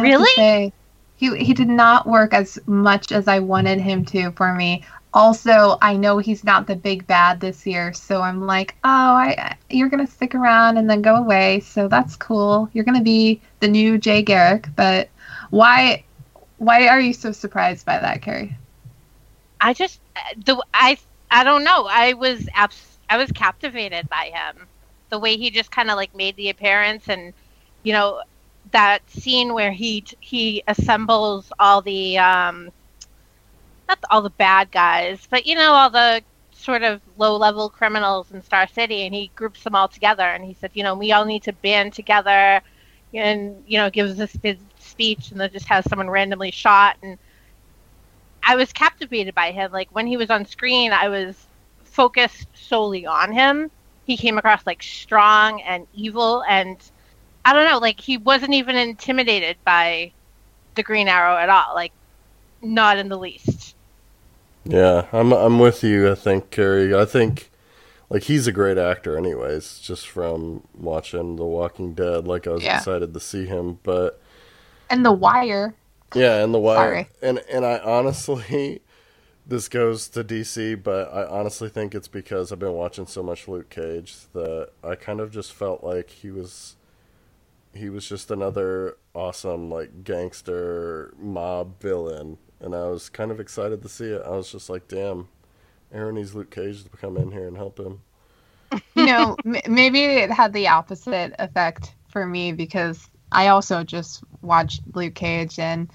really?
Say, he he did not work as much as I wanted him to for me also i know he's not the big bad this year so i'm like oh I, you're gonna stick around and then go away. So that's cool. You're gonna be the new jay garrick but why why are you so surprised by that carrie?
I just the i i don't know. I was abs- i was captivated by him. The way he just kind of like made the appearance and you know that scene where he he assembles all the um not all the bad guys, but you know, all the sort of low level criminals in Star City, and he groups them all together. And he said, you know, we all need to band together, and you know, gives this big speech, and then just has someone randomly shot. And I was captivated by him. Like when he was on screen, I was focused solely on him. He came across like strong and evil, and I don't know, like he wasn't even intimidated by the Green Arrow at all. Like not in the least.
Yeah, I'm I'm with you. I think Carrie. I think like he's a great actor, anyways. Just from watching The Walking Dead, like I was yeah. excited to see him. But
and The Wire.
Yeah, and The Wire. Sorry. And and I honestly, this goes to DC, but I honestly think it's because I've been watching so much Luke Cage that I kind of just felt like he was he was just another awesome like gangster mob villain and I was kind of excited to see it. I was just like, "Damn, Aaron needs Luke Cage to come in here and help him."
you know, m- maybe it had the opposite effect for me because I also just watched Luke Cage and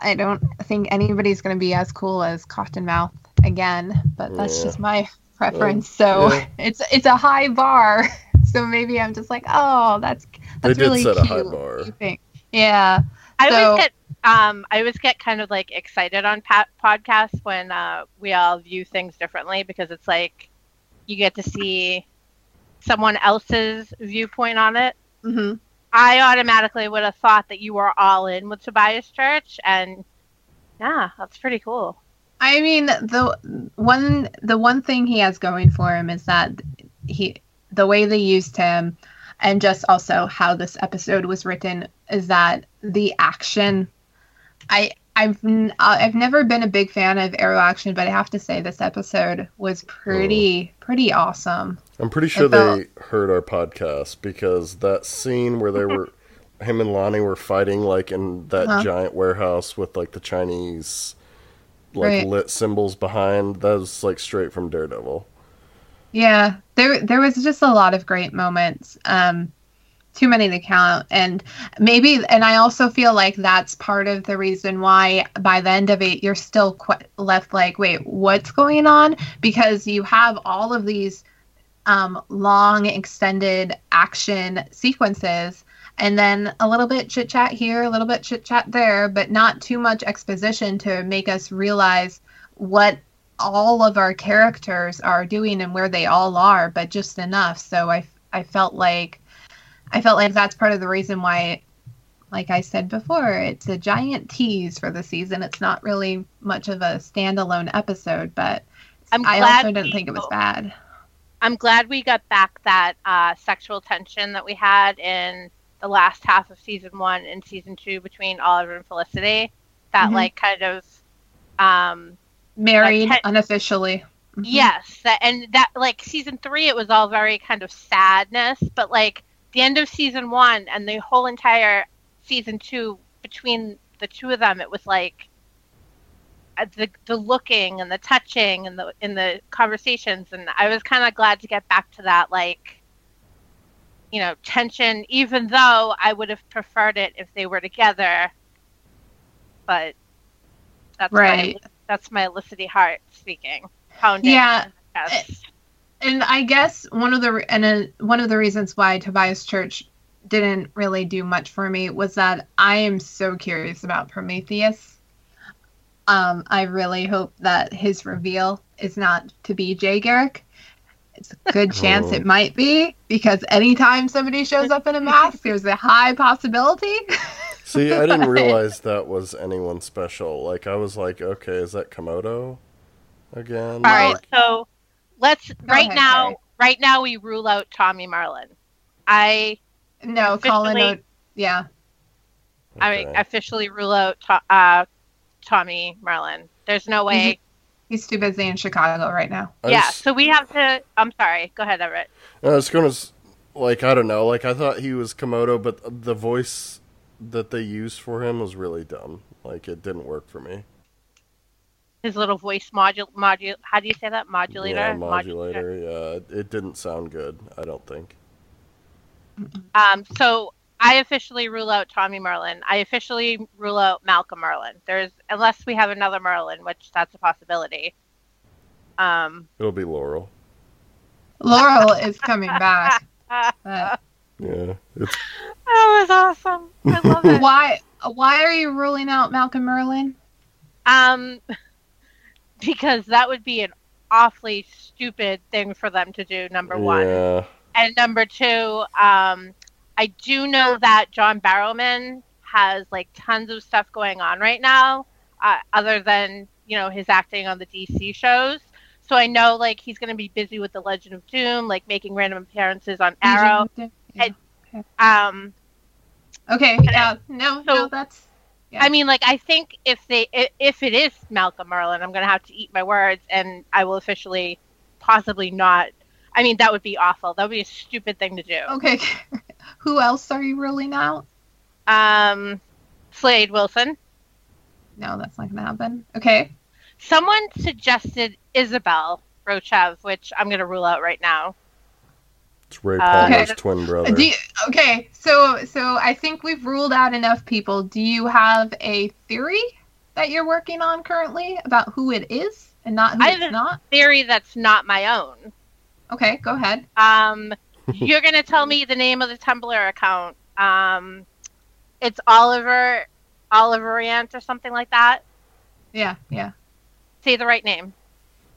I don't think anybody's going to be as cool as Cottonmouth again, but that's
Yeah.
just my preference. so
yeah.
it's it's a high bar. So maybe I'm just like, oh, that's
They
that's
did
really
set
cute.
a high bar.
You think? Yeah.
I
So-
always get um I always get kind of like excited on pa- podcasts when uh, we all view things differently because it's like you get to see someone else's viewpoint on it.
hmm
I automatically would have thought that you were all in with Tobias Church, and yeah, that's pretty cool.
I mean, the one the one thing he has going for him is that he the way they used him, and just also how this episode was written is that the action. I I've n- uh, I've never been a big fan of Arrow action, but I have to say this episode was pretty pretty awesome.
I'm pretty sure
felt-
they heard our podcast because that scene where they were, him and Lonnie were fighting like in that
Uh-huh.
giant warehouse with like the Chinese, like
Right.
lit symbols behind. That was like straight from Daredevil.
Yeah, there there was just a lot of great moments. Um, too many to count, and maybe, and I also feel like that's part of the reason why by the end of it you're still qu- left like, wait, what's going on? Because you have all of these um, long, extended action sequences. And then a little bit chit chat here, a little bit chit chat there, but not too much exposition to make us realize what all of our characters are doing and where they all are, but just enough. So I, I felt like, I felt like that's part of the reason why, like I said before, it's a giant tease for the season. It's not really much of a standalone episode, but
I'm
I also didn't think it was bad.
I'm glad we got back that uh, sexual tension that we had in the last half of season one and season two between Oliver and Felicity. That
Mhm.
like kind of um
Married
Like,
unofficially. Mhm.
yes that and that like season three it was all very kind of sadness but like the end of season one and the whole entire season two between the two of them it was like uh, the the looking and the touching and the in the conversations and I was kind of glad to get back to that like you know tension even though I would have preferred it if they were together but that's
Right.
my that's my Felicity Hart speaking pounding
Yeah,
in the chest.
And I guess one of the and uh, one of the reasons why Tobias Church didn't really do much for me was that I am so curious about Prometheus. Um, I really hope that his reveal is not to be Jay Garrick. It's a good chance
Oh.
it might be because anytime somebody shows up in a mask, there's a high possibility.
See, I didn't realize that was anyone special. Like, I was like, okay, is that Komodo again?
All right,
Like,
so let's right
ahead,
now.
sorry.
Right now, we rule out Tommy Merlyn. I
no, Colin.
Officially-
O- yeah,
I
okay.
officially rule out to, uh, Tommy Merlyn. There's no way.
he's too busy in Chicago right now.
I
yeah, so we have to. I'm sorry. Go ahead, Everett.
I was going to, like, I don't know. Like, I thought he was Komodo, but the voice that they used for him was really dumb. Like, it didn't work for me.
His little voice module modul. How do you say that? Modulator.
Yeah, modulator. Yeah, it, it didn't sound good. I don't think.
Um. So I officially rule out Tommy Merlyn. I officially rule out Malcolm Merlyn. There's unless we have another Merlyn, which that's a possibility. Um.
It'll be Laurel.
Laurel is coming back.
that
But
Yeah, it's
was awesome. I love it.
why? Why are you ruling out Malcolm Merlyn?
Um, because that would be an awfully stupid thing for them to do. Number one,
Yeah,
and number two, um, I do know that John Barrowman has like tons of stuff going on right now, uh, other than you know his acting on the DC shows. So I know like he's going to be busy with the Legion of Doom, like making random appearances on Arrow.
Yeah.
And- Um,
Okay. Yeah. No.
So-
no. That's Yeah.
I mean, like I think if they if it is Malcolm Merlyn, I'm gonna have to eat my words, and I will officially, possibly not. I mean, that would be awful. That would be a stupid thing to do.
Okay. Who else are you ruling out?
Um, Slade Wilson.
No, that's not gonna happen. Okay.
Someone suggested Isabel Rochev, which I'm gonna rule out right now.
It's Ray
Uh,
Palmer's
Okay.
twin
Uh,
brother.
Do you, okay, so so I think we've ruled out enough people. Do you have a theory that you're working on currently about who it is and not who
I
it's
haven't-
not?
Theory that's not my own.
Okay, go ahead.
Um, you're gonna tell me the name of the Tumblr account. Um, it's Oliver Oliver Ant or something like that.
Yeah, yeah.
Say the right name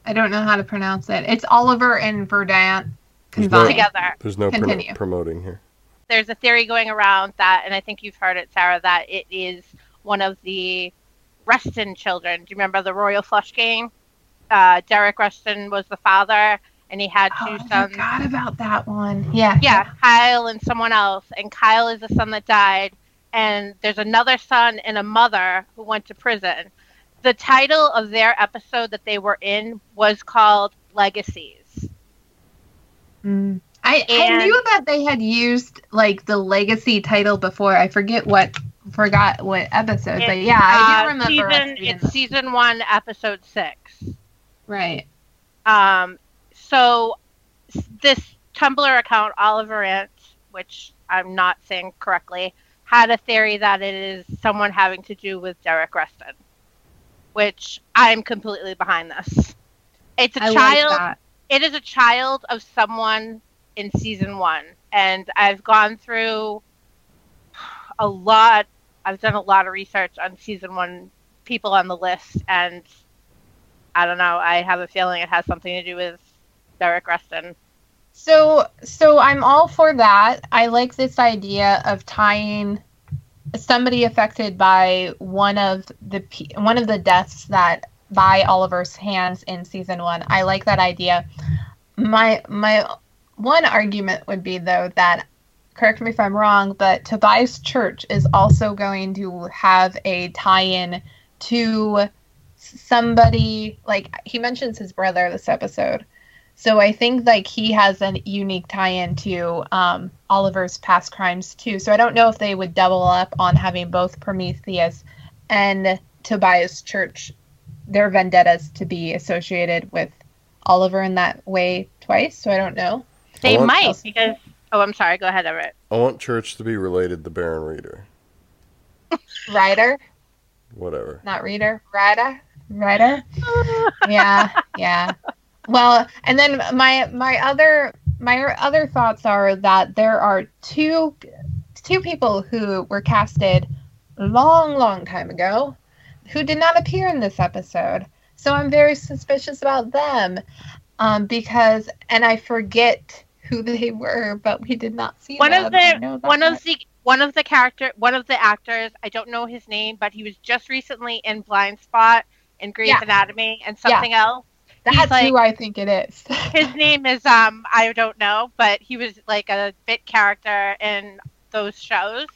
I don't know how to pronounce it. It's Oliver and Verdant
There's no-
together.
There's no pro-
Continue.
promoting here.
There's a theory going around that, and I think you've heard it, Sarah, that it is one of the Reston children. Do you remember the Royal Flush game? Uh, Derek Reston was the father, and he had
Oh,
two
I
sons.
forgot about that one. Yeah.
Yeah, Kyle and someone else. And Kyle is the son that died. And there's another son and a mother who went to prison. The title of their episode that they were in was called Legacies.
Mm. I, I knew that they had used like the legacy title before. I forget what forgot what episode, but yeah, I do
Uh,
remember.
Season, it's season one, episode six.
right.
Um, so this Tumblr account, Oliver Ant, which I'm not saying correctly, had a theory that it is someone having to do with Derek Reston, which I'm completely behind this. It's a
I
child.
like.
It is a child of someone in season one, and I've gone through a lot. I've done a lot of research on season one people on the list, and I don't know. I have a feeling it has something to do with Derek Reston.
So so I'm all for that. I like this idea of tying somebody affected by one of the one of the deaths that by Oliver's hands in season 1. I like that idea. My my one argument would be though that correct me if I'm wrong, but Tobias Church is also going to have a tie-in to somebody like he mentions his brother this episode. So I think like he has a unique tie-in to um, Oliver's past crimes too. So I don't know if they would double up on having both Prometheus and Tobias Church, their vendettas to be associated with Oliver in that way twice. So I don't know.
They
want-
might because. Oh, I'm sorry. Go ahead, Everett.
I want Church to be related to Baron Reader.
Ryder,
Whatever.
not Reader, Ryder, Ryder. yeah, yeah. Well, and then my my other my other thoughts are that there are two two people who were casted long, long time ago who did not appear in this episode. So I'm very suspicious about them um, because, and I forget who they were, but we did not see
One
them.
of the one of the one of the character one of the actors. I don't know his name, but he was just recently in Blindspot and Grey's
Yeah.
Anatomy and
Yeah.
something else.
That's
he's like-
who I think it is.
his name is um I don't know, but he was like a bit character in those shows.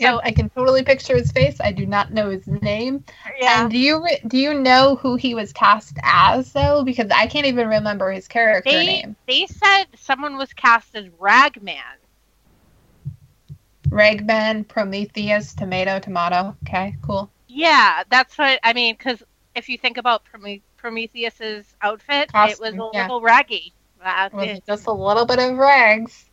So
Yep, I can totally picture his face. I do not know his name.
yeah,
And do you do you know who he was cast as though? Because I can't even remember his character
they
name.
they said someone was cast as Ragman.
Ragman, Prometheus, Tomato, Tomato. Okay, cool.
Yeah, that's what I mean. Because if you think about Prome- Prometheus's outfit, it was a
yeah.
little raggy. That's
It was
it.
just a little bit of rags.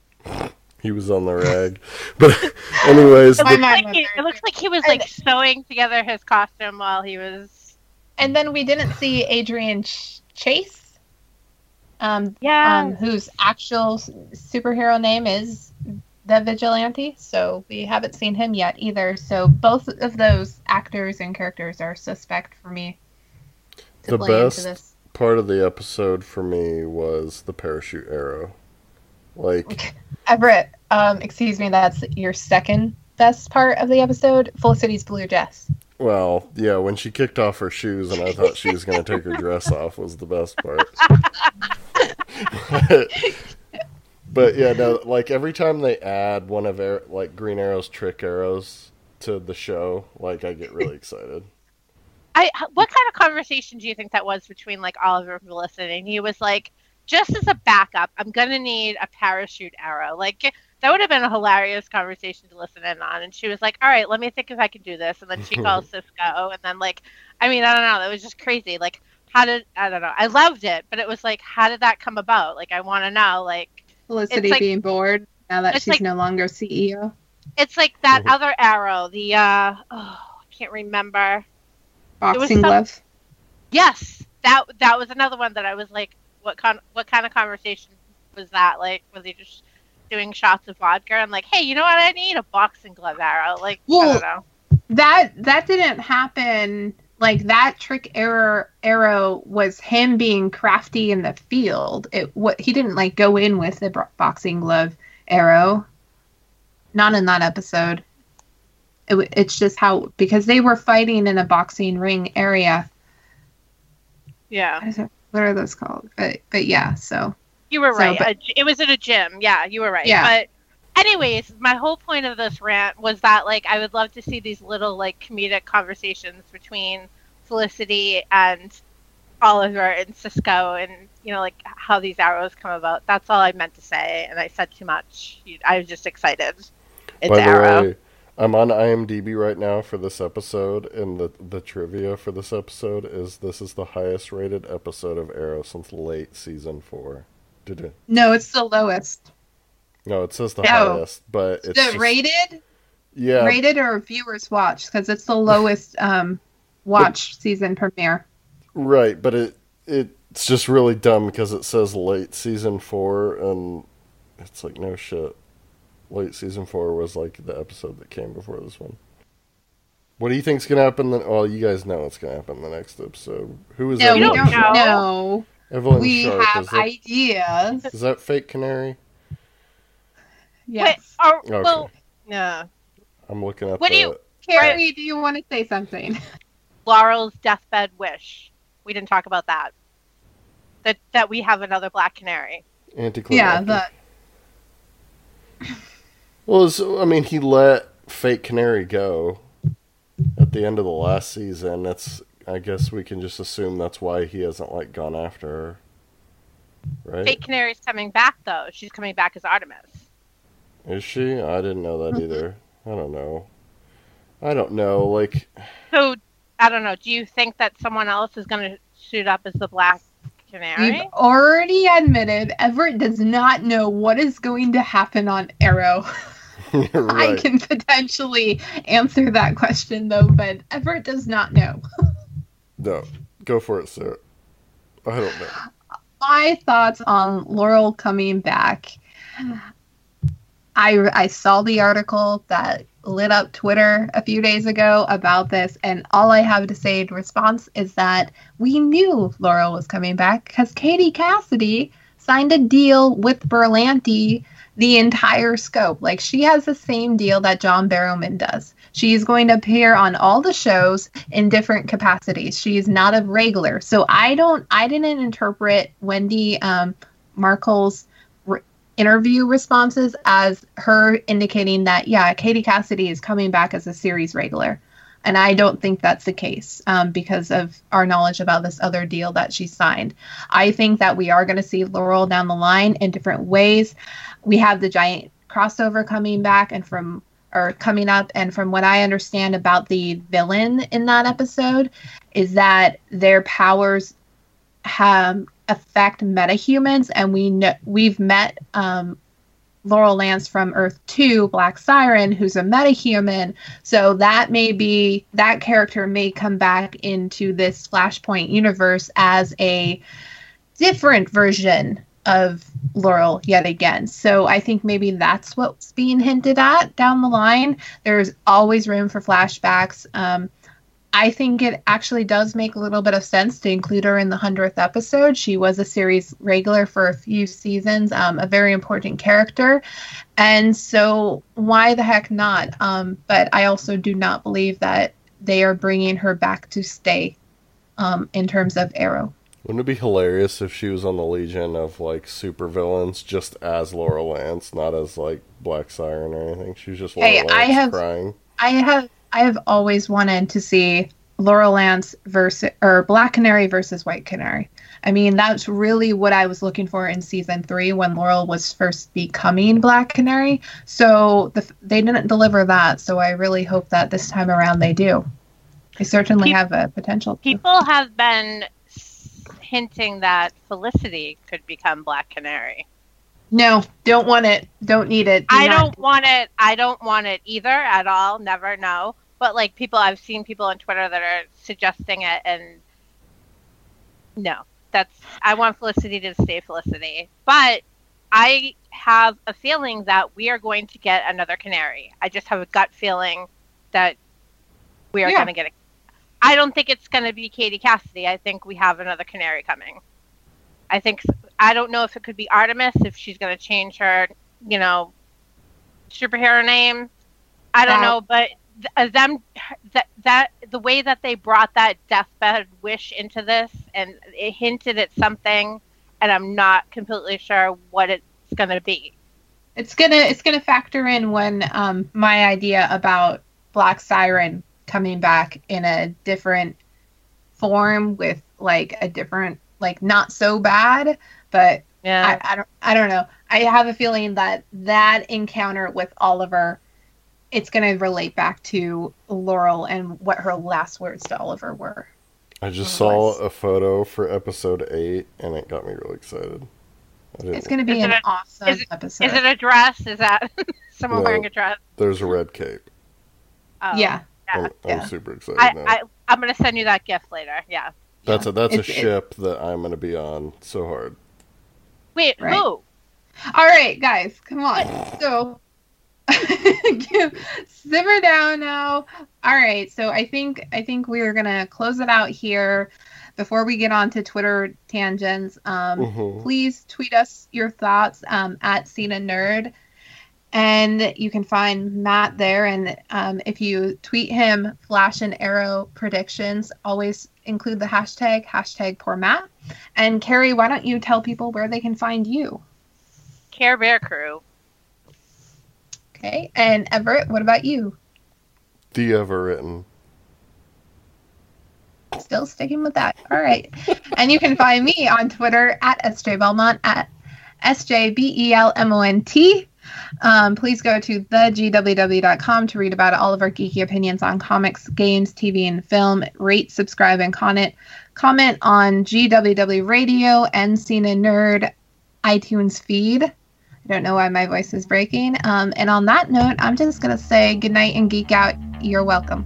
He was on the rag. But, anyways,
It
My
the,
looks, like he, it looks like he was
And-
like sewing together his costume while he was.
And then we didn't see Adrian Ch- Chase, um,
Yeah.
um, whose actual superhero name is the Vigilante. So we haven't seen him yet either. So both of those actors and characters are suspect for me. To
The
play into
best-
this.
part of the episode for me was the parachute arrow. Like,
Everett, um, excuse me, that's your second best part of the episode. Felicity's blue dress.
well, yeah, when she kicked off her shoes and I thought she was going to take her dress off was the best part. but yeah, no, like every time they add one of Ar- like Green Arrow's trick arrows to the show, like I get really excited.
I what kind of conversation do you think that was between like Oliver Felicity? And he was like, just as a backup, I'm gonna need a parachute arrow. Like that would have been a hilarious conversation to listen in on. And she was like, All right, let me think if I can do this. And then she calls Cisco, and then like, I mean, I don't know, that was just crazy. Like, how did I don't know? I loved it, but it was like, how did that come about? Like, I want to know. Like,
Felicity
like-
being bored now that she's
like-
no longer CEO.
it's like that
Mhm.
other arrow, the uh, oh, I can't remember. was
Boxing
some-
glove.
Yes, that that was another one that I was like, what con- what kind of conversation was that? Like, was he just doing shots of vodka and like, hey, you know what? I need a boxing glove arrow. Like, I
Well-
don't know.
that that didn't happen. Like that trick error arrow was him being crafty in the field. It what he didn't like go in with the boxing glove arrow. Not in that episode. It, it's just how because they were fighting in a boxing ring area.
Yeah,
What is it- what are those called but but yeah so
you were
So,
right.
but-
it was in a gym. Yeah, you were right.
Yeah.
But anyways, my whole point of this rant was that like I would love to see these little like comedic conversations between Felicity and Oliver and Cisco and you know like how these arrows come about. That's all I meant to say, and I said too much. I was just excited. It's
By the
arrow.
way, I'm on IMDb right now for this episode, and the the trivia for this episode is this is the highest rated episode of Arrow since late season four. Did it?
no it's the lowest
No, it says the
No.
highest, but it's
the
just-
rated
yeah,
rated or viewers watch because it's the lowest um watch season premiere
right. But it it's just really dumb because it says late season four, and it's like no shit. Late season four was like the episode that came before this one. What do you think's gonna happen? Then, well, you guys know what's gonna happen in the next episode. Who is
no we don't
know.
know
Evelyn
we
Sharp.
have
is, that,
ideas.
is that fake canary?
Yes.
Wait, or,
Okay.
well, yeah.
I'm looking at
What do you-
Carrie, do you want to say something?
Laurel's deathbed wish. We didn't talk about that. That that we have another black canary.
Anticlimactic.
yeah, the
Well, so, I mean, he let Fake Canary go at the end of the last season. That's, I guess, we can just assume that's why he hasn't like gone after her, right?
Fake Canary's coming back though. She's coming back as Artemis.
Is she? I didn't know that either. I don't know. I don't know. Like,
So I don't know. Do you think that someone else is going to shoot up as the black canary?
we've already admitted Everett does not know what is going to happen on Arrow.
you're
I can potentially answer that question though, but Everett does not know.
No, go for it, sir. I don't know.
My thoughts on Laurel coming back. I I saw the article that lit up Twitter a few days ago about this, and all I have to say in response is that we knew Laurel was coming back because Katie Cassidy signed a deal with Berlanti the entire scope. Like she has the same deal that John Barrowman does. She's going to appear on all the shows in different capacities. She's not a regular. So I don't I didn't interpret Wendy um Mericle's re- interview responses as her indicating that yeah, Katie Cassidy is coming back as a series regular. And I don't think that's the case um, because of our knowledge about this other deal that she signed. I think that we are going to see Laurel down the line in different ways. We have the giant crossover coming back, and from or coming up, and from what I understand about the villain in that episode, is that their powers have affect metahumans, and we know we've met um, Laurel Lance from Earth Two, Black Siren, who's a metahuman. So that may be that character may come back into this Flashpoint universe as a different version of Laurel yet again. So I think maybe that's what's being hinted at down the line. There's always room for flashbacks. Um, I think it actually does make a little bit of sense to include her in the 100th episode. She was a series regular for a few seasons, um, a very important character. And so, why the heck not? Um, but I also do not believe that they are bringing her back to stay um, in terms of Arrow.
Wouldn't it be hilarious if she was on the Legion of like supervillains just as Laura Lance, not as like Black Siren or anything? She was just Laura
Hey,
Lance
I have-
crying.
I have I have always wanted to see Laurel Lance versus or Black Canary versus White Canary. I mean, that's really what I was looking for in season three when Laurel was first becoming Black Canary. So the, they didn't deliver that. So I really hope that this time around they do. They certainly have a potential. To.
People have been hinting that Felicity could become Black Canary.
No, don't want it. Don't need it.
Do I not. don't want it. I don't want it either at all. Never know. But like people, I've seen people on Twitter that are suggesting it, and no, that's. I want Felicity to stay Felicity, but I have a feeling that we are going to get another Canary. I just have a gut feeling that we are yeah. going to get a. I don't think it's going to be Katie Cassidy. I think we have another Canary coming. I think I don't know if it could be Artemis if she's going to change her, you know, superhero name. I don't know, but th- them that that the way that they brought that deathbed wish into this and it hinted at something, and I'm not completely sure what it's going to be.
It's gonna it's gonna factor in when um, my idea about Black Siren coming back in a different form with like a different like not so bad, but yeah, I, I don't I don't know. I have a feeling that that encounter with Oliver, it's going to relate back to Laurel and what her last words to Oliver were.
I just saw a photo for episode eight, and it got me really excited.
It's going to be an a, awesome
is,
episode.
Is it a dress? Is that someone no, wearing a dress?
There's a red cape.
Oh, yeah.
I'm, I'm super excited
I,
now.
I, I'm going to send you that gift later. Yeah.
That's a that's it's, a ship that I'm going to be on so hard.
Wait, right. who? All
right, guys, come on. So simmer down now. All right, so I think I think we're gonna close it out here. Before we get on to Twitter tangents, um, mm-hmm. please tweet us your thoughts um, at Cena Nerd and you can find Matt there. And um, if you tweet him Flash and Arrow predictions, always include the hashtag hashtag poor Matt. And Carrie, why don't you tell people where they can find you?
Care Bear Crew.
Okay, and Everett, what about you?
The Everett.
Still sticking with that. All right. and you can find me on Twitter at SJ Belmont at S J B E L M O N T. Um, please go to thegww.com to read about all of our geeky opinions on comics, games, TV, and film. Rate, subscribe, and comment. Comment on GWW Radio and Cena Nerd iTunes feed. I don't know why my voice is breaking. Um, and on that note, I'm just going to say goodnight and geek out. You're welcome.